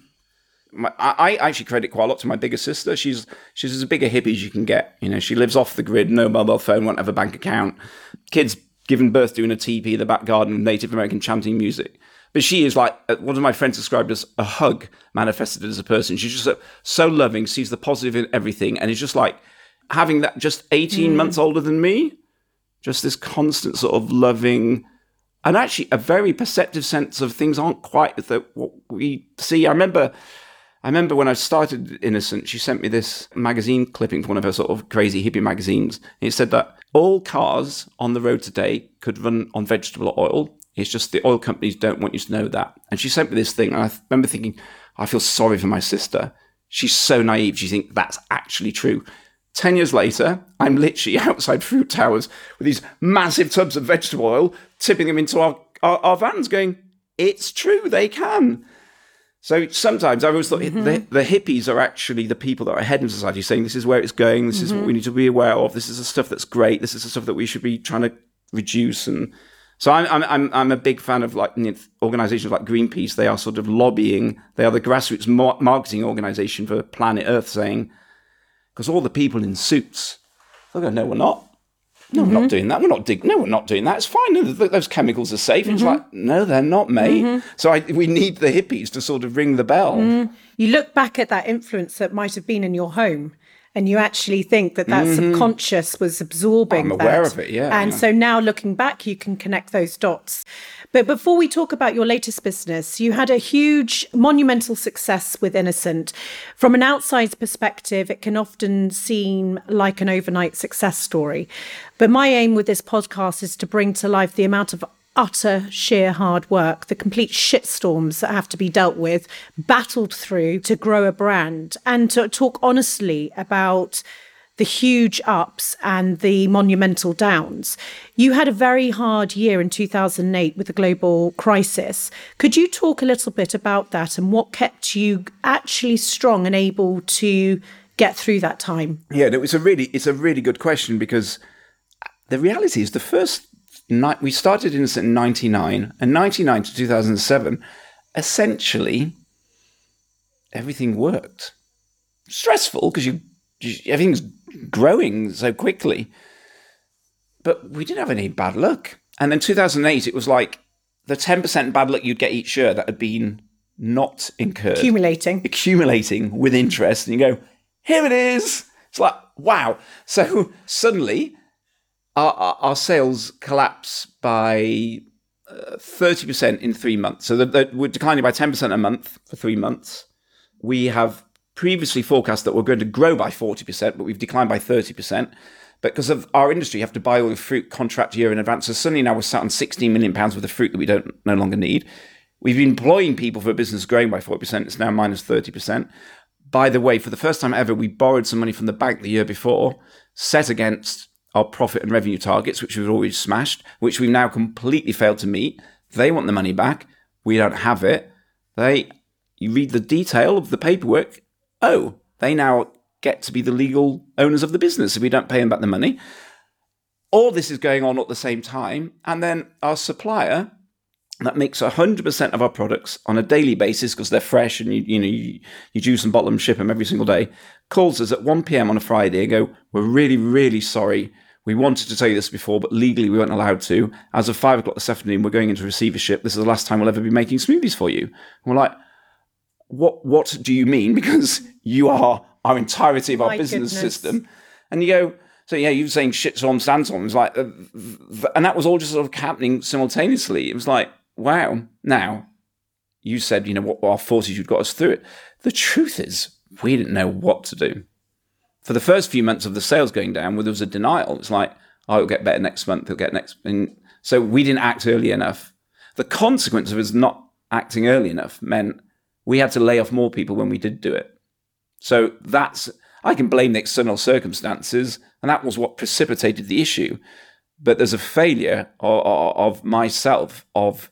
my, I, I actually credit quite a lot to my bigger sister. She's she's as big a hippie as you can get. You know, she lives off the grid, no mobile phone, won't have a bank account. Kids giving birth doing a teepee in the back garden, Native American chanting music. But she is like one of my friends described as a hug manifested as a person. She's just so loving, sees the positive in everything, and is just like having that just 18 mm. months older than me, just this constant sort of loving and actually a very perceptive sense of things aren't quite that what we see. I remember I remember when I started Innocent, she sent me this magazine clipping from one of her sort of crazy hippie magazines. And It said that all cars on the road today could run on vegetable oil it's just the oil companies don't want you to know that. And she sent me this thing, and I remember thinking, I feel sorry for my sister. She's so naive. She thinks that's actually true. 10 years later, I'm literally outside Fruit Towers with these massive tubs of vegetable oil, tipping them into our, our, our vans, going, it's true, they can. So sometimes I always thought mm-hmm. the, the, hippies are actually the people that are ahead in society saying this is where it's going, this mm-hmm. is what we mm-hmm. need to be aware of, this is the stuff that's great, this is the stuff that we should be trying to reduce and so I'm I'm I'm a big fan of like organisations like Greenpeace. They are sort of lobbying. They are the grassroots marketing organisation for Planet Earth, saying because all the people in suits, they're going, no, we're not. No, we're not mm-hmm. doing that. We're not dig- No, we're not doing that. It's fine. Those chemicals are safe. It's mm-hmm. like, no, they're not, mate. Mm-hmm. So I, we need the hippies to sort of ring the bell. You look back at that influence that might have been in your home. And you actually think that that subconscious was absorbing. Mm-hmm. I'm aware that. of it, yeah, And yeah. so now looking back, you can connect those dots. But before we talk about your latest business, you had a huge, monumental success with Innocent. From an outside perspective, it can often seem like an overnight success story. But my aim with this podcast is to bring to life the amount of utter sheer hard work, the complete shitstorms that have to be dealt with, battled through to grow a brand, and to talk honestly about the huge ups and the monumental downs. You had a very hard year in 2008 with the global crisis. Could you talk a little bit about that and what kept you actually strong and able to get through that time? Yeah, no, it's a really it's a really good question because the reality is the first night we started in in ninety nine and ninety nine to two thousand and seven, essentially everything worked. Stressful because you, you everything's growing so quickly, but we didn't have any bad luck. And then two thousand eight, it was like the ten percent bad luck you'd get each year that had been not incurred Accumulating. accumulating with interest, and you go, here it is. It's like, wow. So suddenly, our, our, sales collapse by uh, thirty percent in three months. So that, that we're declining by ten percent a month for three months. We have previously forecast that we're going to grow by forty percent, but we've declined by thirty percent. Because of our industry, you have to buy all the fruit contract year in advance. So suddenly now we're sat on 16 million pounds worth of fruit that we don't no longer need. We've been employing people for a business growing by 40%. It's now minus 30%. By the way, for the first time ever, we borrowed some money from the bank the year before, set against our profit and revenue targets, which we've always smashed, which we've now completely failed to meet. They want the money back. We don't have it. They, you read the detail of the paperwork. Oh, they now get to be the legal owners of the business if we don't pay them back the money. All this is going on at the same time. And then our supplier that makes 100% of our products on a daily basis because they're fresh and you, you know you, you juice and bottle them, ship them every single day, calls us at 1 p.m. on a Friday and go, we're really, really sorry. We wanted to tell you this before, but legally we weren't allowed to. As of five o'clock this afternoon, we're going into receivership. This is the last time we'll ever be making smoothies for you. And we're like, what, what do you mean? Because you are our entirety of our My business goodness. system. And you go, so yeah, you were saying shitstorm, sandstorm. It was like, uh, and that was all just sort of happening simultaneously. It was like, wow. Now, you said, you know, what our fortitude got us through it. The truth is, we didn't know what to do. For the first few months of the sales going down, where there was a denial, it's like, oh, it'll get better next month, it'll get next. And so we didn't act early enough. The consequence of us not acting early enough meant we had to lay off more people when we did do it. So that's, I can blame the external circumstances, and that was what precipitated the issue. But there's a failure of, of myself of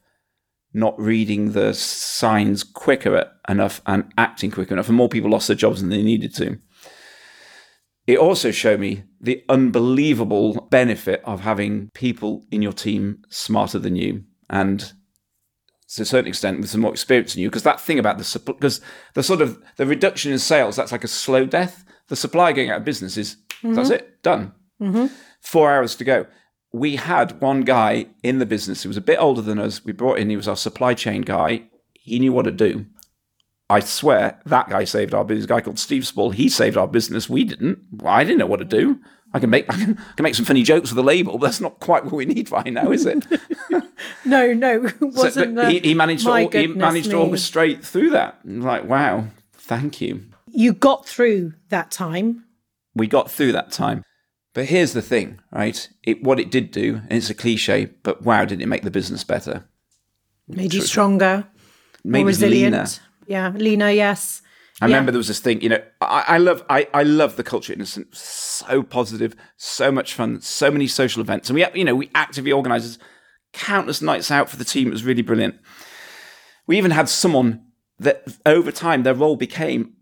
not reading the signs quicker enough and acting quicker enough, and more people lost their jobs than they needed to. It also showed me the unbelievable benefit of having people in your team smarter than you and to a certain extent with some more experience than you because that thing about the supply because the sort of the reduction in sales that's like a slow death. The supply going out of business is mm-hmm. that's it done. Mm-hmm. Four hours to go. We had one guy in the business who was a bit older than us. We brought in he was our supply chain guy. He knew what to do I swear that guy saved our business. A guy called Steve Spall, he saved our business. We didn't. Well, I didn't know what to do. I can make I can, I can make some funny jokes with a label, but that's not quite what we need right now, is it? No, no, wasn't the- he, he managed to he managed to me. orchestrate through that. Like, wow, thank you. You got through that time. We got through that time. But here's the thing, right? It what it did do, and it's a cliche, but wow, did it make the business better? Made you stronger, Made more us leaner. Yeah, leaner. Yes. I Yeah. remember there was this thing, you know, I, I love I, I love the culture innocent, so positive, so much fun, so many social events. And we you know, we actively organised countless nights out for the team. It was really brilliant. We even had someone that over time their role became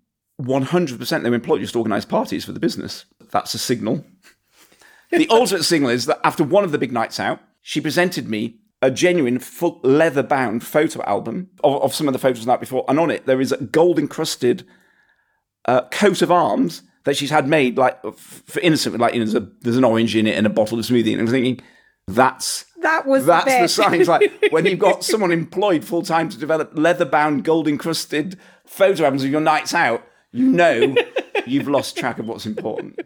100% they were employed just to organise parties for the business. That's a signal. the ultimate signal is that after one of the big nights out, she presented me a genuine full leather bound photo album of, of some of the photos the night before. And on it, there is a gold encrusted uh, coat of arms that she's had made, like for innocent, like you know, there's, a, there's an orange in it and a bottle of smoothie, and I'm thinking that's That was that's the the sign. It's like when you've got someone employed full time to develop leather bound, gold encrusted photo albums of your nights out, you know you've lost track of what's important.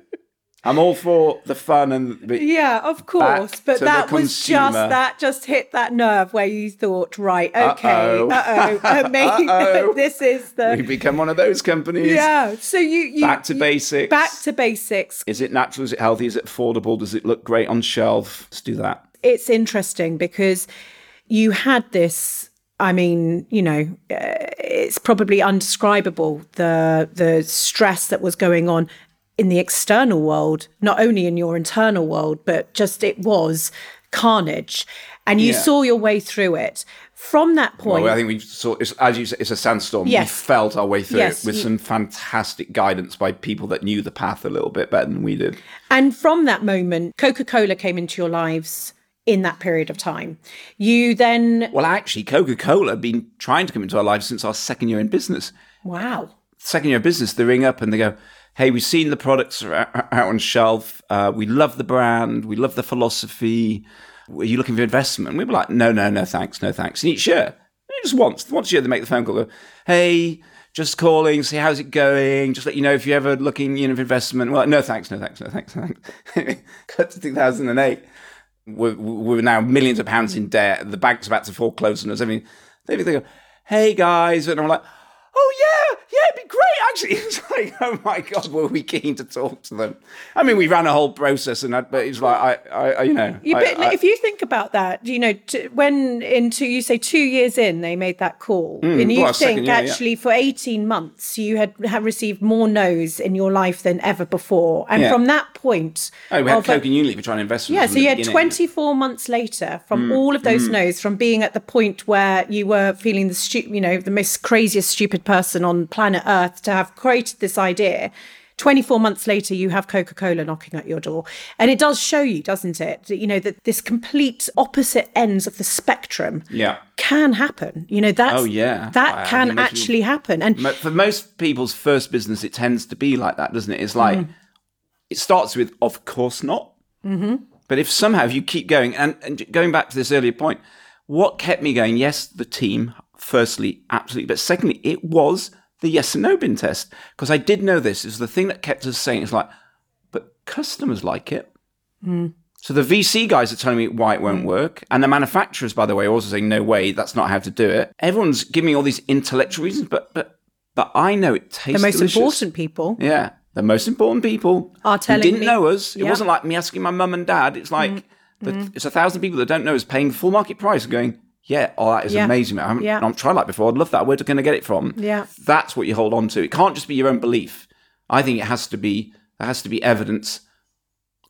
I'm all for the fun and the, Yeah, of course. But that was just that just hit that nerve where you thought, right, okay, Uh-oh. uh oh, maybe this is the we become one of those companies. yeah. So you, you Back to you- basics. Back to basics. Is it natural? Is it healthy? Is it affordable? Does it look great on shelf? Let's do that. It's interesting because you had this. I mean, you know, uh, it's probably undescribable the the stress that was going on in the external world, not only in your internal world, but just it was carnage, and you Yeah. saw your way through it. From that point, Well, I think we saw, it's, as you said, it's a sandstorm. We felt our way through Yes, it with you- some fantastic guidance by people that knew the path a little bit better than we did. And from that moment, Coca Cola came into your lives in that period of time. You then, Well, actually, Coca Cola been trying to come into our lives since our second year in business. wow. Second year of business, they ring up and they go, Hey, we've seen the products out on shelf. Uh, we love the brand. We love the philosophy. Are you looking for investment? And we were like, No, no, no, thanks, no, thanks. And each year, just once, once a year, they make the phone call. Go, hey, just calling, see how's it going. Just let you know if you're ever looking, you know, for investment. Well, no, thanks, no, thanks, no, thanks, no, thanks. Cut to 2008. We're, we're now millions of pounds in debt. The bank's about to foreclose on us. I mean, they go, hey guys, and I'm like, oh yeah, yeah, it'd be great. Actually, it's like, oh my god, were we keen to talk to them? I mean, we ran a whole process, and I, but it's like, I, I, you know, You, I- I- if you think about that, you know, t- when into you say two years in, they made that call, and you well, think year, yeah. actually for eighteen months you had, had received more no's in your life than ever before, and Yeah. from that point, oh, we had of Coke and Unilever trying to invest. Yeah, so you had 24 months later from Mm, all of those no's, from being at the point where you were feeling the stu- you know, the most craziest stupid person on planet Earth to have created this idea. 24 months later, you have Coca Cola knocking at your door. And it does show you, doesn't it? that, You know, that this complete opposite ends of the spectrum Yeah. can happen. You know, that's, Oh, yeah. that I- I can most actually happen. And For most people's first business, it tends to be like that, doesn't it? It's like Mm. it starts with, of course not. Mm-hmm. But if somehow you keep going, and, and going back to this earlier point, what kept me going? Yes, the team, firstly, absolutely. But secondly, it was the yes and no bin test. Because I did know this. Is the thing that kept us saying, it's like, but customers like it. So the VC guys are telling me why it Mm. won't work, and the manufacturers, by the way, are also saying no way, that's not how to do it. Everyone's giving me all these intellectual reasons, but but but I know it tastes the most delicious. important people Yeah, the most important people Are who telling didn't me- know us. It Yeah. Mm, wasn't like me asking my mum and dad. It's like the, it's a thousand people that don't know us paying full market price and going, yeah, oh, that is Yeah. amazing. I haven't, Yeah. I've tried that before. I'd love that. Where's I going to get it from? Yeah. that's what you hold on to. It can't just be your own belief. I think it has to be. There has to be evidence.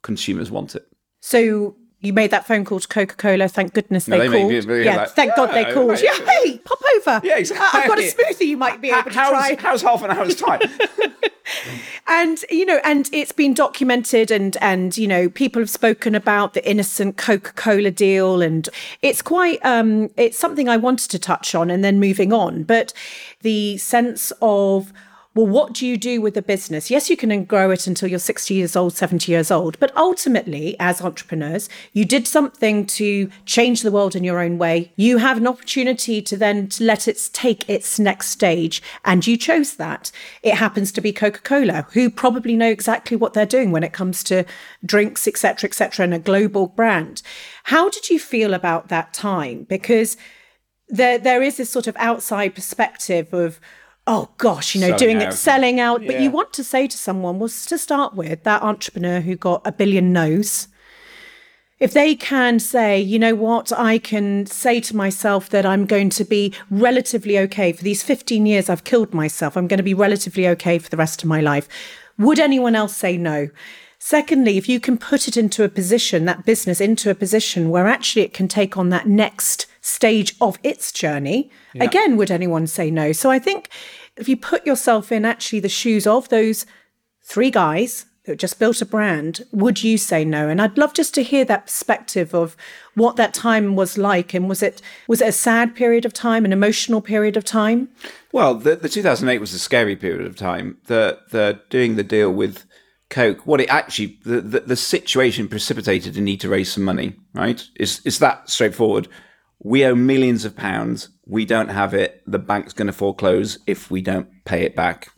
Consumers want it. So you made that phone call to Coca Cola. Thank goodness No, they, they made called. really yeah, like, thank God they "Yeah, called. Yeah, hey, pop over. Yeah, I- I've got a smoothie you might be able to how's, try. how's half an hour's time? And you know, and it's been documented, and and you know, people have spoken about the innocent Coca Cola deal, and it's quite um, it's something I wanted to touch on, and then moving on. But the sense of well, what do you do with the business? Yes, you can grow it until you're 60 years old, 70 years old, but ultimately, as entrepreneurs, you did something to change the world in your own way. You have an opportunity to then let it take its next stage, and you chose that. It happens to be Coca-Cola, who probably know exactly what they're doing when it comes to drinks, etc., etc., and a global brand. How did you feel about that time? Because there there is this sort of outside perspective of oh gosh you know Selling doing out. it selling out but you want to say to someone well to start with that entrepreneur who got a billion no's if they can say, you know what, I can say to myself that I'm going to be relatively okay for these 15 years I've killed myself, I'm going to be relatively okay for the rest of my life. Would anyone else say no? Secondly, if you can put it into a position, that business into a position where actually it can take on that next stage of its journey, again, would anyone say no? So I think if you put yourself in actually the shoes of those three guys that just built a brand, would you say no? And I'd love just to hear that perspective of what that time was like. And was it was it a sad period of time, an emotional period of time? Well, the, the 2008 was a scary period of time. The the doing the deal with Coke, what it actually the, the, the situation precipitated a need to raise some money. Right? It's it's that straightforward. We owe millions of pounds. We don't have it. The bank's going to foreclose if we don't pay it back.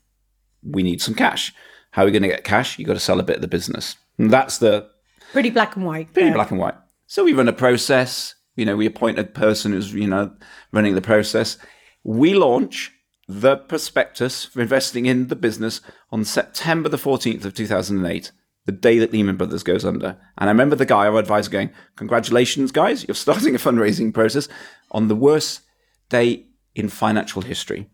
We need some cash. How are we going to get cash? You've got to sell a bit of the business. And that's the pretty black and white. Pretty yeah. black and white. So we run a process. You know, we appoint a person who's you know running the process. We launch the prospectus for investing in the business on September the 14th of 2008, the day that Lehman Brothers goes under. And I remember the guy, our advisor, going, Congratulations, guys, you're starting a fundraising process on the worst day in financial history.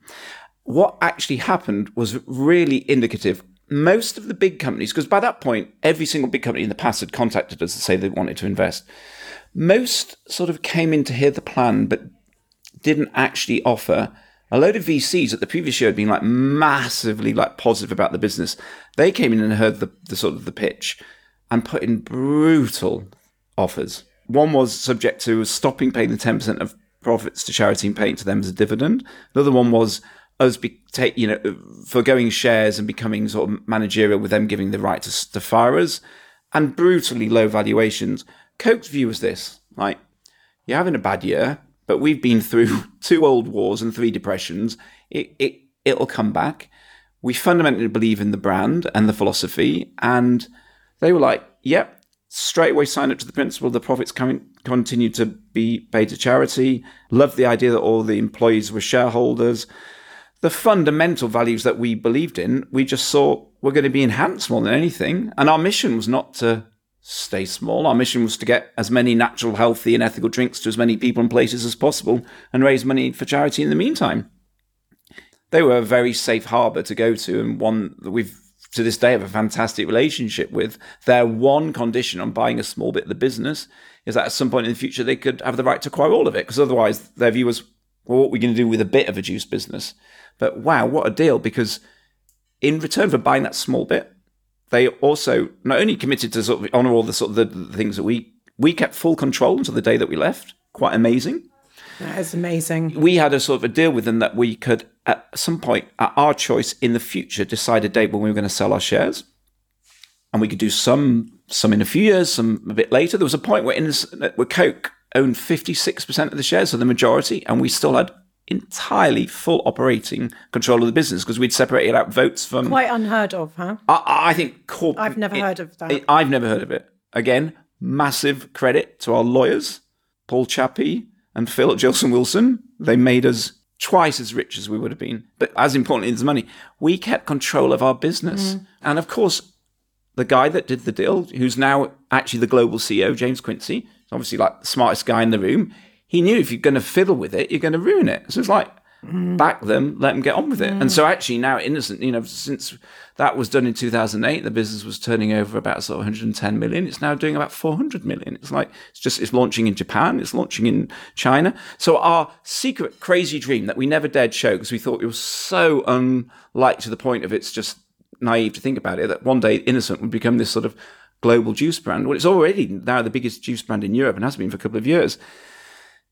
What actually happened was really indicative most of the big companies, because by that point, every single big company in the past had contacted us to say they wanted to invest. Most sort of came in to hear the plan, but didn't actually offer. A load of VCs at the previous year had been like massively like positive about the business. They came in and heard the, the sort of the pitch and put in brutal offers. One was subject to stopping paying the 10% of profits to charity and paying to them as a dividend. Another one was us be take you know forgoing shares and becoming sort of managerial with them giving the right to, to fire us and brutally low valuations. Coke's view was this: like you're having a bad year, but we've been through two old wars and three depressions. It it it'll come back. We fundamentally believe in the brand and the philosophy, and they were like, "Yep." Straight away sign up to the principle the profits coming, continue to be paid to charity. Love the idea that all the employees were shareholders the fundamental values that we believed in, we just saw were going to be enhanced more than anything. And our mission was not to stay small. Our mission was to get as many natural, healthy, and ethical drinks to as many people and places as possible and raise money for charity in the meantime. They were a very safe harbour to go to and one that we've to this day have a fantastic relationship with. Their one condition on buying a small bit of the business is that at some point in the future they could have the right to acquire all of it, because otherwise their view was, well, what are we going to do with a bit of a juice business? But wow, what a deal! Because in return for buying that small bit, they also not only committed to sort of honor all the sort of the, the things that we we kept full control until the day that we left. Quite amazing. That is amazing. We had a sort of a deal with them that we could, at some point, at our choice in the future, decide a date when we were going to sell our shares, and we could do some some in a few years, some a bit later. There was a point where in where Coke owned fifty six percent of the shares, so the majority, and we still had entirely full operating control of the business because we'd separated out votes from. Quite unheard of, huh? I, I think corp- I've never it, heard of that. It, I've never heard of it. Again, massive credit to our lawyers, Paul Chappie and Phil Gilson Wilson. They made us twice as rich as we would have been. But as importantly as money, we kept control of our business. Mm. And of course, the guy that did the deal, who's now actually the global CEO, James Quincey, obviously like the smartest guy in the room he knew if you're going to fiddle with it, you're going to ruin it. So it's like, mm. back them, let them get on with it. Mm. And so actually now innocent, you know, since that was done in 2008, the business was turning over about sort of 110 million. It's now doing about 400 million. It's like, it's just, it's launching in Japan. It's launching in China. So our secret crazy dream that we never dared show because we thought it was so unlike to the point of it's just naive to think about it that one day innocent would become this sort of global juice brand. Well, it's already now the biggest juice brand in Europe and has been for a couple of years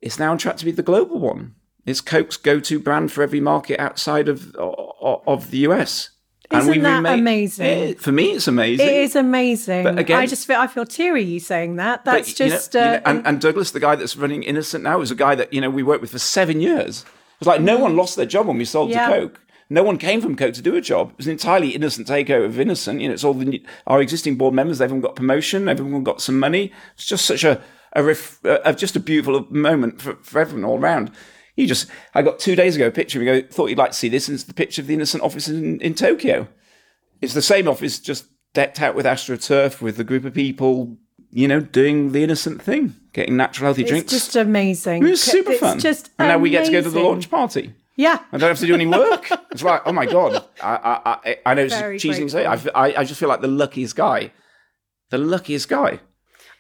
it's now on track to be the global one. It's Coke's go-to brand for every market outside of of the US. Isn't and that amazing? It, for me, it's amazing. It is amazing. But again, I just feel I feel teary you saying that. That's just you know, uh, you know, and, and, Douglas, the guy that's running Innocent now, is a guy that you know we worked with for seven years. It was like no one lost their job when we sold yeah. to Coke. No one came from Coke to do a job. It was an entirely innocent takeover of Innocent. You know, it's all the our existing board members. Everyone got promotion. Everyone got some money. It's just such a a, ref, a just a beautiful moment for, for everyone all around. You just, I got two days ago a picture. We go, thought you'd like to see this, and it's the picture of the Innocent office in, in Tokyo. It's the same office, just decked out with astroturf, with a group of people, you know, doing the innocent thing, getting natural healthy it's drinks. Just amazing. It was super it's fun. Just and now we get to go to the launch party. Yeah, I don't have to do any work. it's like, oh my god, I I, I know it's cheesy to say. I, I I just feel like the luckiest guy, the luckiest guy.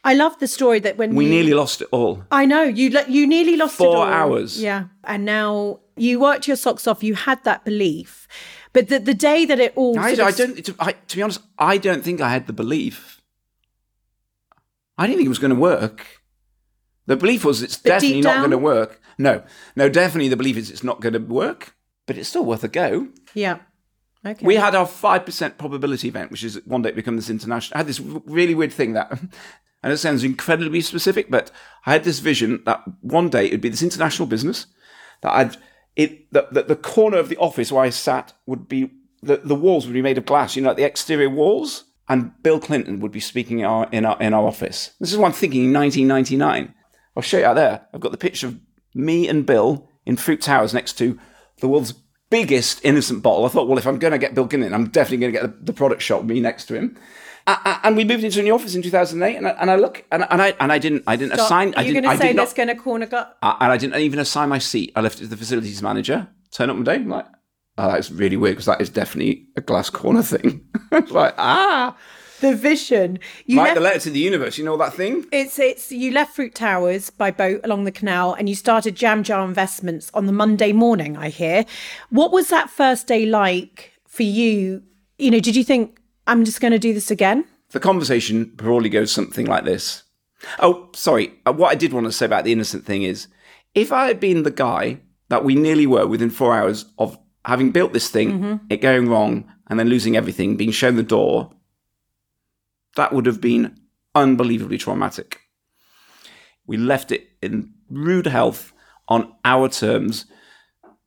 I love the story that when we you, nearly lost it all. I know you you nearly lost four it all. hours. Yeah, and now you worked your socks off. You had that belief, But the, the day that it all. I, I don't. To, I, to be honest, I don't think I had the belief. I didn't think it was going to work. The belief was it's But definitely not going to work. No, no, definitely the belief is it's not going to work. But it's still worth a go. Yeah. Okay. We had our five percent probability event, which is one day it become this international. I had this really weird thing that, and it sounds incredibly specific, but I had this vision that one day it would be this international business that I'd it that the, the corner of the office where I sat would be the, the walls would be made of glass, you know, like the exterior walls, and Bill Clinton would be speaking in our in our in our office. This is what I'm thinking in 1999. I'll show you out there. I've got the picture of me and Bill in Fruit Towers next to the world's biggest innocent bottle. I thought, well, if I'm going to get Bill Clinton, I'm definitely going to get the, the product shop me next to him. A- a- And we moved into a new office in 2008, and I, and I look, and, and I and I didn't, I didn't assign, I You're didn't, going to say that's going to corner gut. and I didn't even assign my seat. I left it to the facilities manager. Turn up one day, I'm like, oh, that's really weird because that is definitely a glass corner thing. like, ah, The vision. You like left, the letter to the universe. You know that thing? it's it's you left Fruit Towers by boat along the canal and you started Jam Jar Investments on the Monday morning, I hear. What was that first day like for you? You know, did you think I'm just going to do this again? The conversation probably goes something like this. Oh, sorry. Uh, What I did want to say about the innocent thing is, if I had been the guy that we nearly were within four hours of having built this thing, it going wrong, and then losing everything, being shown the door, that would have been unbelievably traumatic. We left it in rude health on our terms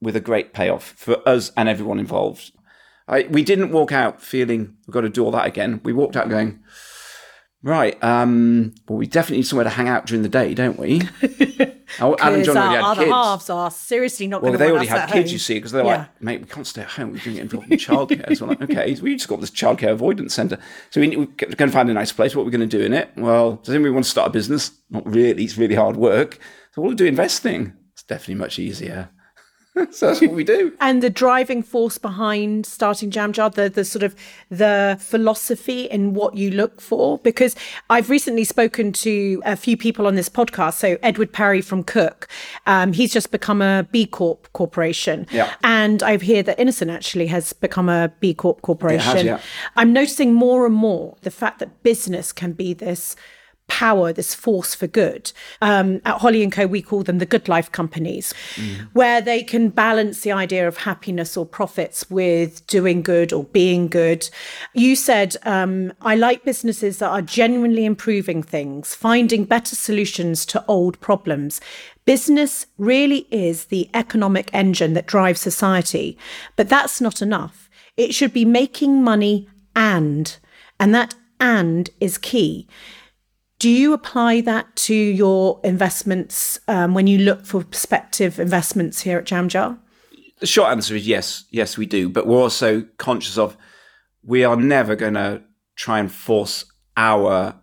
with a great payoff for us and everyone involved. I, we didn't walk out feeling we've got to do all that again. We walked out going, right, um, well, we definitely need somewhere to hang out during the day, don't we? oh, Adam and John our already had other kids. halves are seriously not Well, going to they already had kids, home. you see, because they're Yeah. like, mate, we can't stay at home. We're going to get involved in childcare. so we're like, okay, we just got this childcare avoidance centre. So we, we're going to find a nice place. What we're going to do in it? Well, does anybody want to start a business? Not really. It's really hard work. So we'll do investing. It's definitely much easier. so that's what we do. and the driving force behind starting Jam Jar, the the sort of the philosophy in what you look for. Because I've recently spoken to a few people on this podcast. So Edward Perry from Cook, um, he's just become a B Corp corporation, Yeah. and I hear that Innocent actually has become a B Corp corporation. yeah. I'm noticing more and more the fact that business can be this power, this force for good. Um, at Holly and Co, we call them the good life companies, where they can balance the idea of happiness or profits with doing good or being good. You said, um, I like businesses that are genuinely improving things, finding better solutions to old problems. Business really is the economic engine that drives society, but that's not enough. It should be making money and, and that and is key. Do you apply that to your investments um, when you look for prospective investments here at Jamjar? The short answer is yes, yes, we do. But we're also conscious of we are never going to try and force our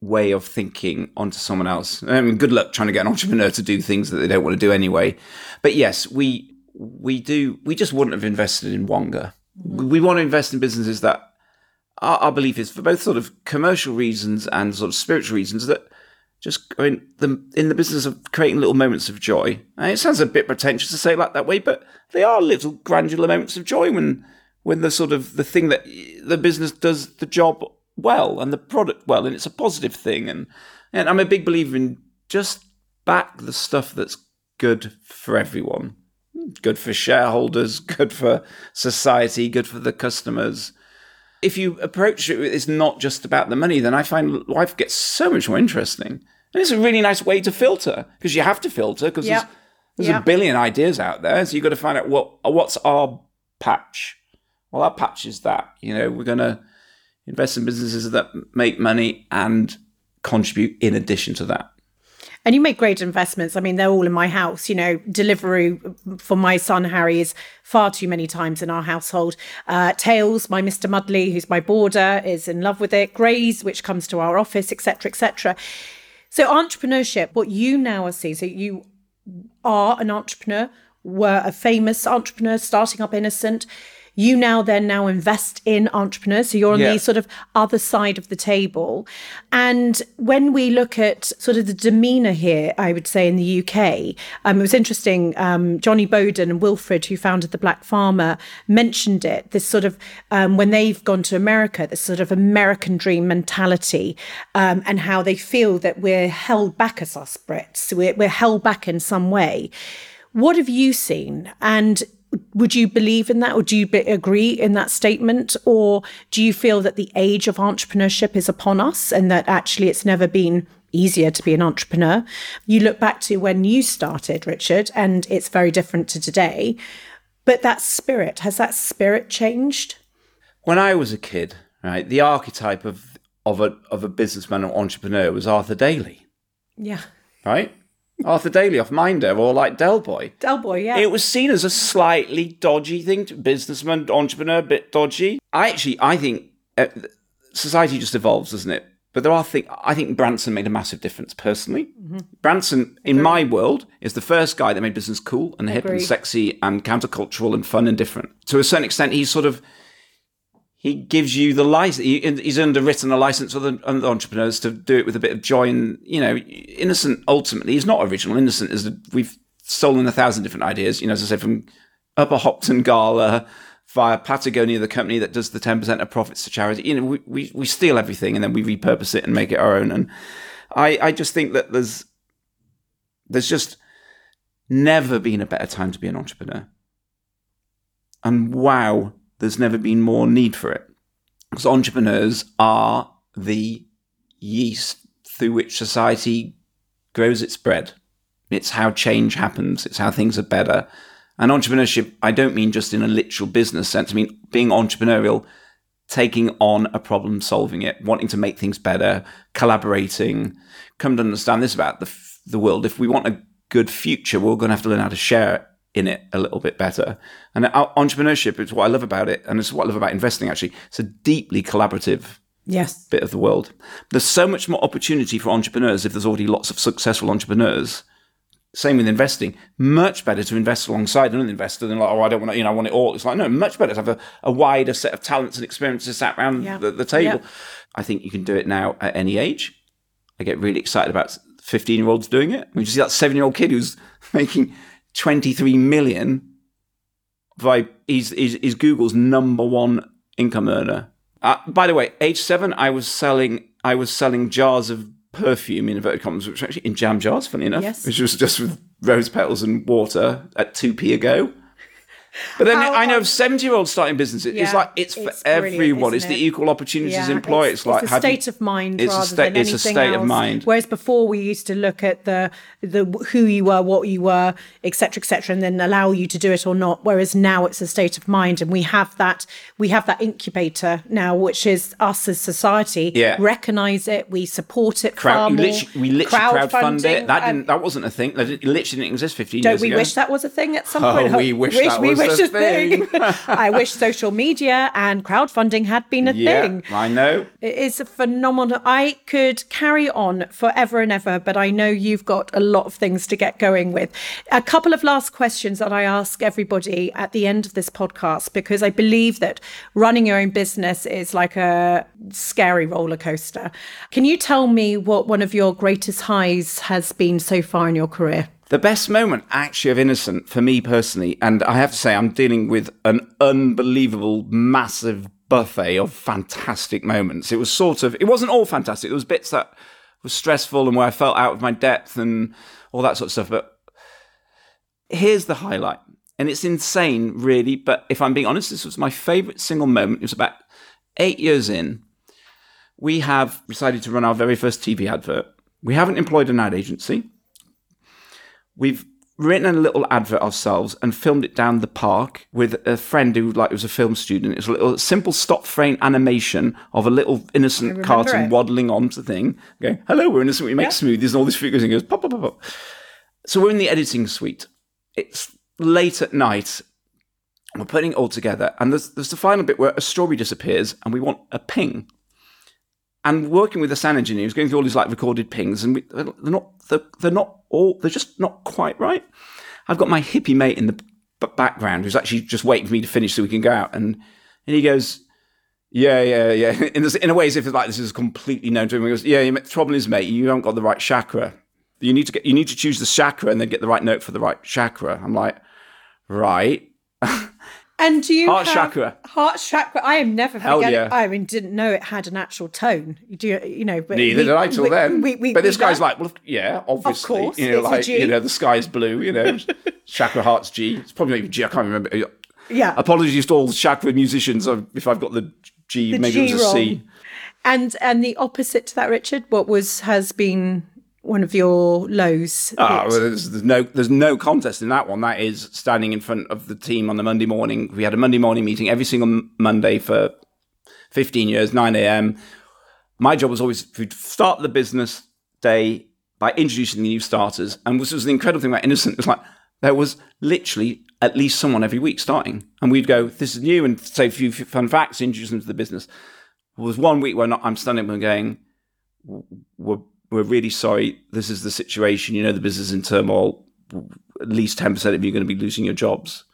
way of thinking onto someone else. I mean, good luck trying to get an entrepreneur to do things that they don't want to do anyway. But yes, we we do. We just wouldn't have invested in Wonga. We, we want to invest in businesses that our, our belief is for both sort of commercial reasons and sort of spiritual reasons that just I mean, the, in the business of creating little moments of joy. And it sounds a bit pretentious to say it like that way, but they are little granular moments of joy when when the sort of the thing that the business does the job well and the product well, and it's a positive thing. And and I'm a big believer in just back the stuff that's good for everyone, good for shareholders, good for society, good for the customers if you approach it, it's not just about the money, then I find life gets so much more interesting. And it's a really nice way to filter because you have to filter because Yeah. there's, there's Yeah. a billion ideas out there. So you've got to find out what what's our patch. Well, our patch is that. You know, we're going to invest in businesses that make money and contribute in addition to that. And you make great investments. I mean, they're all in my house. You know, Deliveroo for my son Harry is far too many times in our household. Uh, Tails, my Mr. Mudley, who's my boarder, is in love with it. Graze, which comes to our office, etc., etc. So entrepreneurship, what you now are seeing, so you are an entrepreneur, were a famous entrepreneur starting up Innocent. You now then now invest in entrepreneurs. So you're on Yeah. the sort of other side of the table. And when we look at sort of the demeanor here, I would say in the UK, um, it was interesting. Um, Johnny Bowden and Wilfred, who founded the Black Farmer, mentioned it. This sort of um, when they've gone to America, this sort of American dream mentality, um, and how they feel that we're held back as us Brits. We're, we're held back in some way. What have you seen? And would you believe in that? Or do you be- agree in that statement? Or do you feel that the age of entrepreneurship is upon us and that actually it's never been easier to be an entrepreneur? You look back to when you started richard and it's very different to today. But that spirit has that spirit changed? When I was a kid, right, the archetype of of a of a businessman or entrepreneur was Arthur Daley, yeah. Right? Arthur Daley off Minder or like Del Boy. del boy yeah It was seen as a slightly dodgy thing to businessman, entrepreneur, a bit dodgy. I actually, I think uh, society just evolves, doesn't it? But there are things. I think Branson made a massive difference personally. Branson, in my world, is the first guy that made business cool and hip and sexy and countercultural and fun and different. To a certain extent, he's sort of he gives you the license. He, he's underwritten a license for the um, other entrepreneurs to do it with a bit of joy and you know, innocent. Ultimately, he's not original. Innocent is we've stolen a thousand different ideas. You know, as I said, from Upper Hopton Gala via Patagonia, the company that does the ten percent of profits to charity. You know, we, we we steal everything and then we repurpose it and make it our own. And I I just think that there's there's just never been a better time to be an entrepreneur. And wow, there's never been more need for it. Because entrepreneurs are the yeast through which society grows its bread. It's how change happens, it's how things are better. And entrepreneurship, I don't mean just in a literal business sense. I mean being entrepreneurial, taking on a problem, solving it, wanting to make things better, collaborating. Come to understand this about the, the world. If we want a good future, we're going to have to learn how to share in it a little bit better. And uh, entrepreneurship is what I love about it. And it's what I love about investing, actually. It's a deeply collaborative yes bit of the world. There's so much more opportunity for entrepreneurs if there's already lots of successful entrepreneurs. Same with investing. Much better to invest alongside another investor than like, oh, I don't want to, you know, I want it all. It's like, no, much better to have a, a wider set of talents and experiences sat around Yeah. the, the table. Yeah. I think you can do it now at any age. I get really excited about 15 year olds doing it. When you see that seven year old kid who's making 23 million by, he's, he's, he's Google's number one income earner. Uh, by the way, age seven, I was selling, I was selling jars of perfume in inverted commas, which were actually in jam jars, funny enough, Yes. which was just with rose petals and water at 2p a go. But then How- I know of 70 year olds starting businesses. Yeah, it's like, it's for it's everyone. It's isn't the it? equal opportunities Yeah, employ. It's, like, a have you- state of mind it's a rather sta- than it's a anything state of mind. Whereas before we used to look at the the who you were, what you were, etc., etc., and then allow you to do it or not. Whereas now it's a state of mind, and we have that we have that incubator now, which is us as society. Yeah. recognize it, we support it. Crowd, more. literally, we literally crowdfund it. That um, didn't. That wasn't a thing. That didn't- it literally didn't exist 15 Don't years we wish that was a thing at some Oh, point? we wish that was a thing. I wish social media and crowdfunding had been a yeah, thing. I know. It is a phenomenal. I could carry on forever and ever, but I know you've got a lot of things to get going with. A couple of last questions that I ask everybody at the end of this podcast, because I believe that running your own business is like a scary roller coaster. Can you tell me what one of your greatest highs has been so far in your career? The best moment, actually, of Innocent for me personally, and I have to say, I'm dealing with an unbelievable, massive buffet of fantastic moments. It was sort of, it wasn't all fantastic. There was bits that were stressful and where I felt out of my depth and all that sort of stuff. But here's the highlight, and it's insane, really. But if I'm being honest, this was my favorite single moment. It was about eight years in. We have decided to run our very first TV advert. We haven't employed an ad agency. We've written a little advert ourselves and filmed it down the park with a friend who like was a film student. It's a little simple stop frame animation of a little innocent cartoon it. waddling onto the thing, going, "Hello, we're innocent. We make smoothies and all these figures." And goes pop, pop, pop, pop. So we're in the editing suite. It's late at night. We're putting it all together, and there's there's the final bit where a strawberry disappears, and we want a ping and working with the sound engineer who's going through all these like recorded pings, and we, they're not they're, they're not all they're just not quite right. I've got my hippie mate in the background who's actually just waiting for me to finish so we can go out. And and he goes, yeah, yeah, yeah. In, this, in a way, as if it's like this is completely known to him. He goes, yeah, the trouble is, mate, you haven't got the right chakra. You need to get, you need to choose the chakra and then get the right note for the right chakra. I'm like, right. And do you Heart have- chakra. Heart chakra. I am never Hell yeah. I mean, didn't know it had an actual tone. You do, you know? But Neither we- did I till we- then. we- but this guy's like, well, yeah, obviously, of course, you know, it's like G. you know, the sky's blue. You know, chakra heart's G. It's probably not even G. I can't remember. yeah. Apologies to all chakra musicians if I've got the G. The maybe G it was a C. wrong. And and the opposite to that, Richard. What was has been one of your lows? Ah, hit? well, there's, there's no there's no contest in that one. That is standing in front of the team on the Monday morning. We had a Monday morning meeting every single Monday for 15 years, 9 a.m. My job was always to start the business day by introducing the new starters. And this was the incredible thing about Innocent. It was like there was literally at least someone every week starting. And we'd go, this is new, and say a few fun facts, introduce them to the business. There was one week where I'm standing up and going, we're, we're really sorry. This is the situation. You know, the business is in turmoil. At least 10% of you are going to be losing your jobs.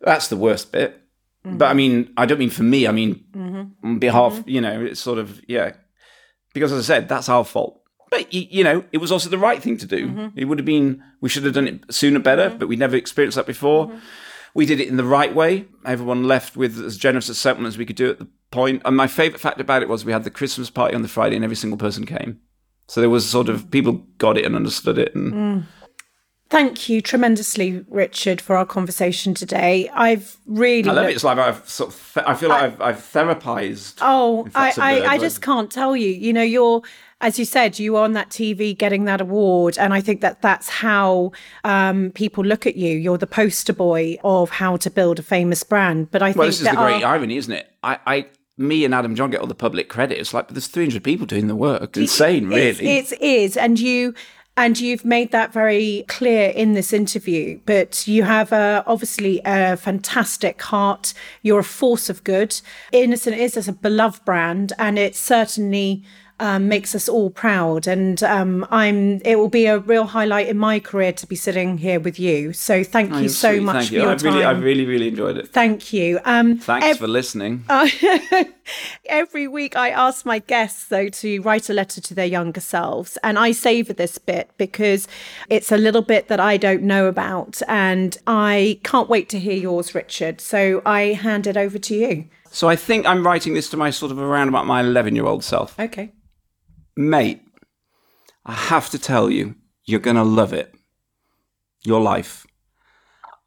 That's the worst bit. Mm-hmm. But I mean, I don't mean for me. I mean, mm-hmm. on behalf, mm-hmm. you know, it's sort of, yeah. Because as I said, that's our fault. But, you know, it was also the right thing to do. It would have been, we should have done it sooner better, but we never experienced that before. We did it in the right way. Everyone left with as generous a settlement as we could do at the point. And my favourite fact about it was we had the Christmas party on the Friday and every single person came. So there was sort of, people got it and understood it. And Thank you tremendously, Richard, for our conversation today. I've really I love it. It's like I've sort of, I feel like I've, I've therapized. Oh, I, I, I just can't tell you. You know, you're, as you said, you were on that TV getting that award. And I think that that's how um, people look at you. You're the poster boy of how to build a famous brand. But I Well, think this is the great irony, isn't it? I, I, me and Adam Jon get all the public credit. It's like, but there's 300 people doing the work. Insane, really. It's, it is, and you and you've made that very clear in this interview. But you have a, obviously a fantastic heart. You're a force of good. Innocent is as a beloved brand, and it certainly. Um, makes us all proud, and um, I'm. It will be a real highlight in my career to be sitting here with you. So thank Oh, you so sweet. much Thank for you. your I've time. really, I've really, really enjoyed it. Thank you. Um, Thanks ev- for listening. Every week, I ask my guests, though, to write a letter to their younger selves. And I savour this bit because it's a little bit that I don't know about. And I can't wait to hear yours, Richard. So I hand it over to you. so I think I'm writing this to my sort of around about my 11 year old self. Okay. Mate, I have to tell you, you're going to love it. Your life.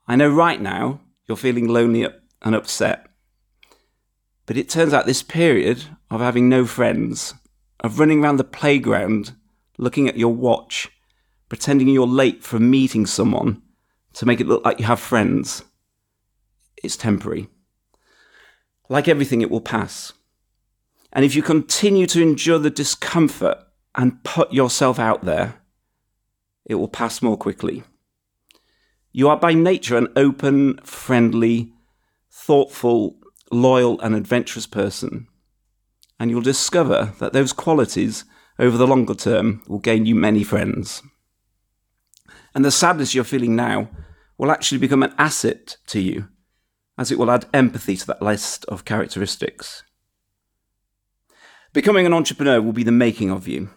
I know right now you're feeling lonely and upset. But it turns out this period of having no friends, of running around the playground, looking at your watch, pretending you're late for meeting someone to make it look like you have friends, it's temporary. Like everything, it will pass. And if you continue to endure the discomfort and put yourself out there, it will pass more quickly. You are by nature an open, friendly, thoughtful, loyal, and adventurous person. And you'll discover that those qualities over the longer term will gain you many friends. And the sadness you're feeling now will actually become an asset to you, as it will add empathy to that list of characteristics. Becoming an entrepreneur will be the making of you.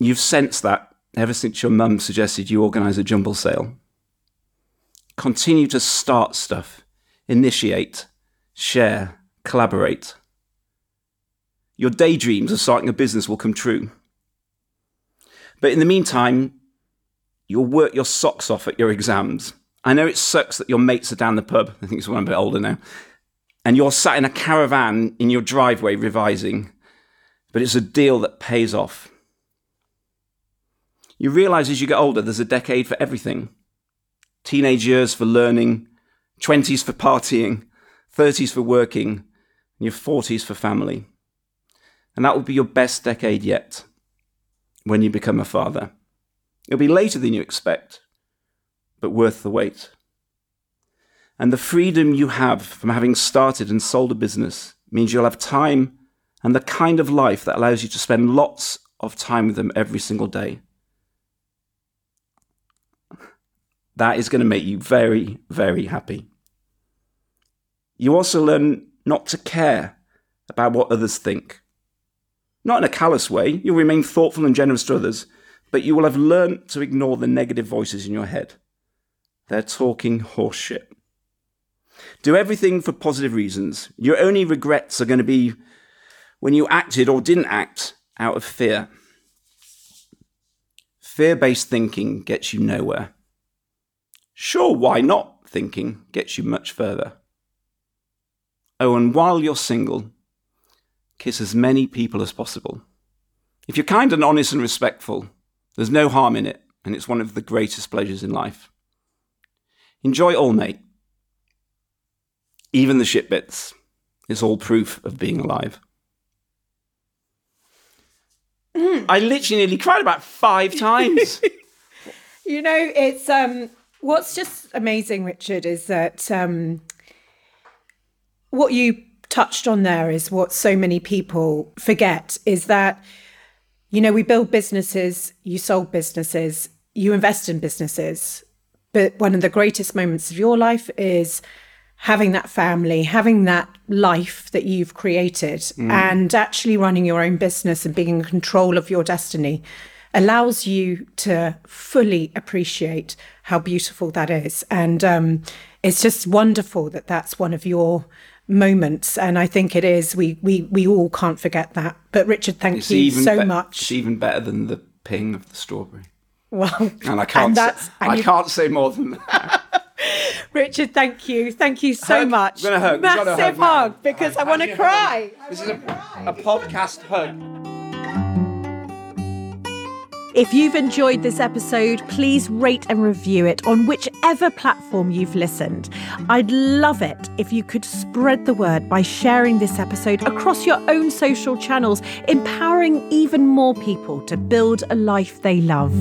You've sensed that ever since your mum suggested you organise a jumble sale. Continue to start stuff, initiate, share, collaborate. Your daydreams of starting a business will come true. But in the meantime, you'll work your socks off at your exams. I know it sucks that your mates are down the pub. I think it's when I'm a bit older now. And you're sat in a caravan in your driveway revising but it's a deal that pays off. You realize as you get older, there's a decade for everything teenage years for learning, 20s for partying, 30s for working, and your 40s for family. And that will be your best decade yet when you become a father. It'll be later than you expect, but worth the wait. And the freedom you have from having started and sold a business means you'll have time and the kind of life that allows you to spend lots of time with them every single day. That is going to make you very, very happy. You also learn not to care about what others think. Not in a callous way, you'll remain thoughtful and generous to others, but you will have learnt to ignore the negative voices in your head. They're talking horseshit. Do everything for positive reasons. Your only regrets are going to be when you acted or didn't act out of fear. Fear based thinking gets you nowhere. Sure, why not thinking gets you much further. Oh, and while you're single, kiss as many people as possible. If you're kind and honest and respectful, there's no harm in it, and it's one of the greatest pleasures in life. Enjoy all, mate. Even the shit bits. It's all proof of being alive. I literally nearly cried about five times. You know, it's um what's just amazing, Richard, is that um what you touched on there is what so many people forget is that you know, we build businesses, you sold businesses, you invest in businesses. But one of the greatest moments of your life is having that family, having that life that you've created, and actually running your own business and being in control of your destiny allows you to fully appreciate how beautiful that is. And um, it's just wonderful that that's one of your moments. And I think it is. We we we all can't forget that. But Richard, thank It's you so be- much. It's even better than the ping of the strawberry. Well, And I can't. that's- say, and I you- can't say more than that. Richard, thank you, thank you so Hug. much. We're gonna hug. We've got to Massive hug hug because I want to cry. This is a, a podcast hug. If you've enjoyed this episode, please rate and review it on whichever platform you've listened. I'd love it if you could spread the word by sharing this episode across your own social channels, empowering even more people to build a life they love.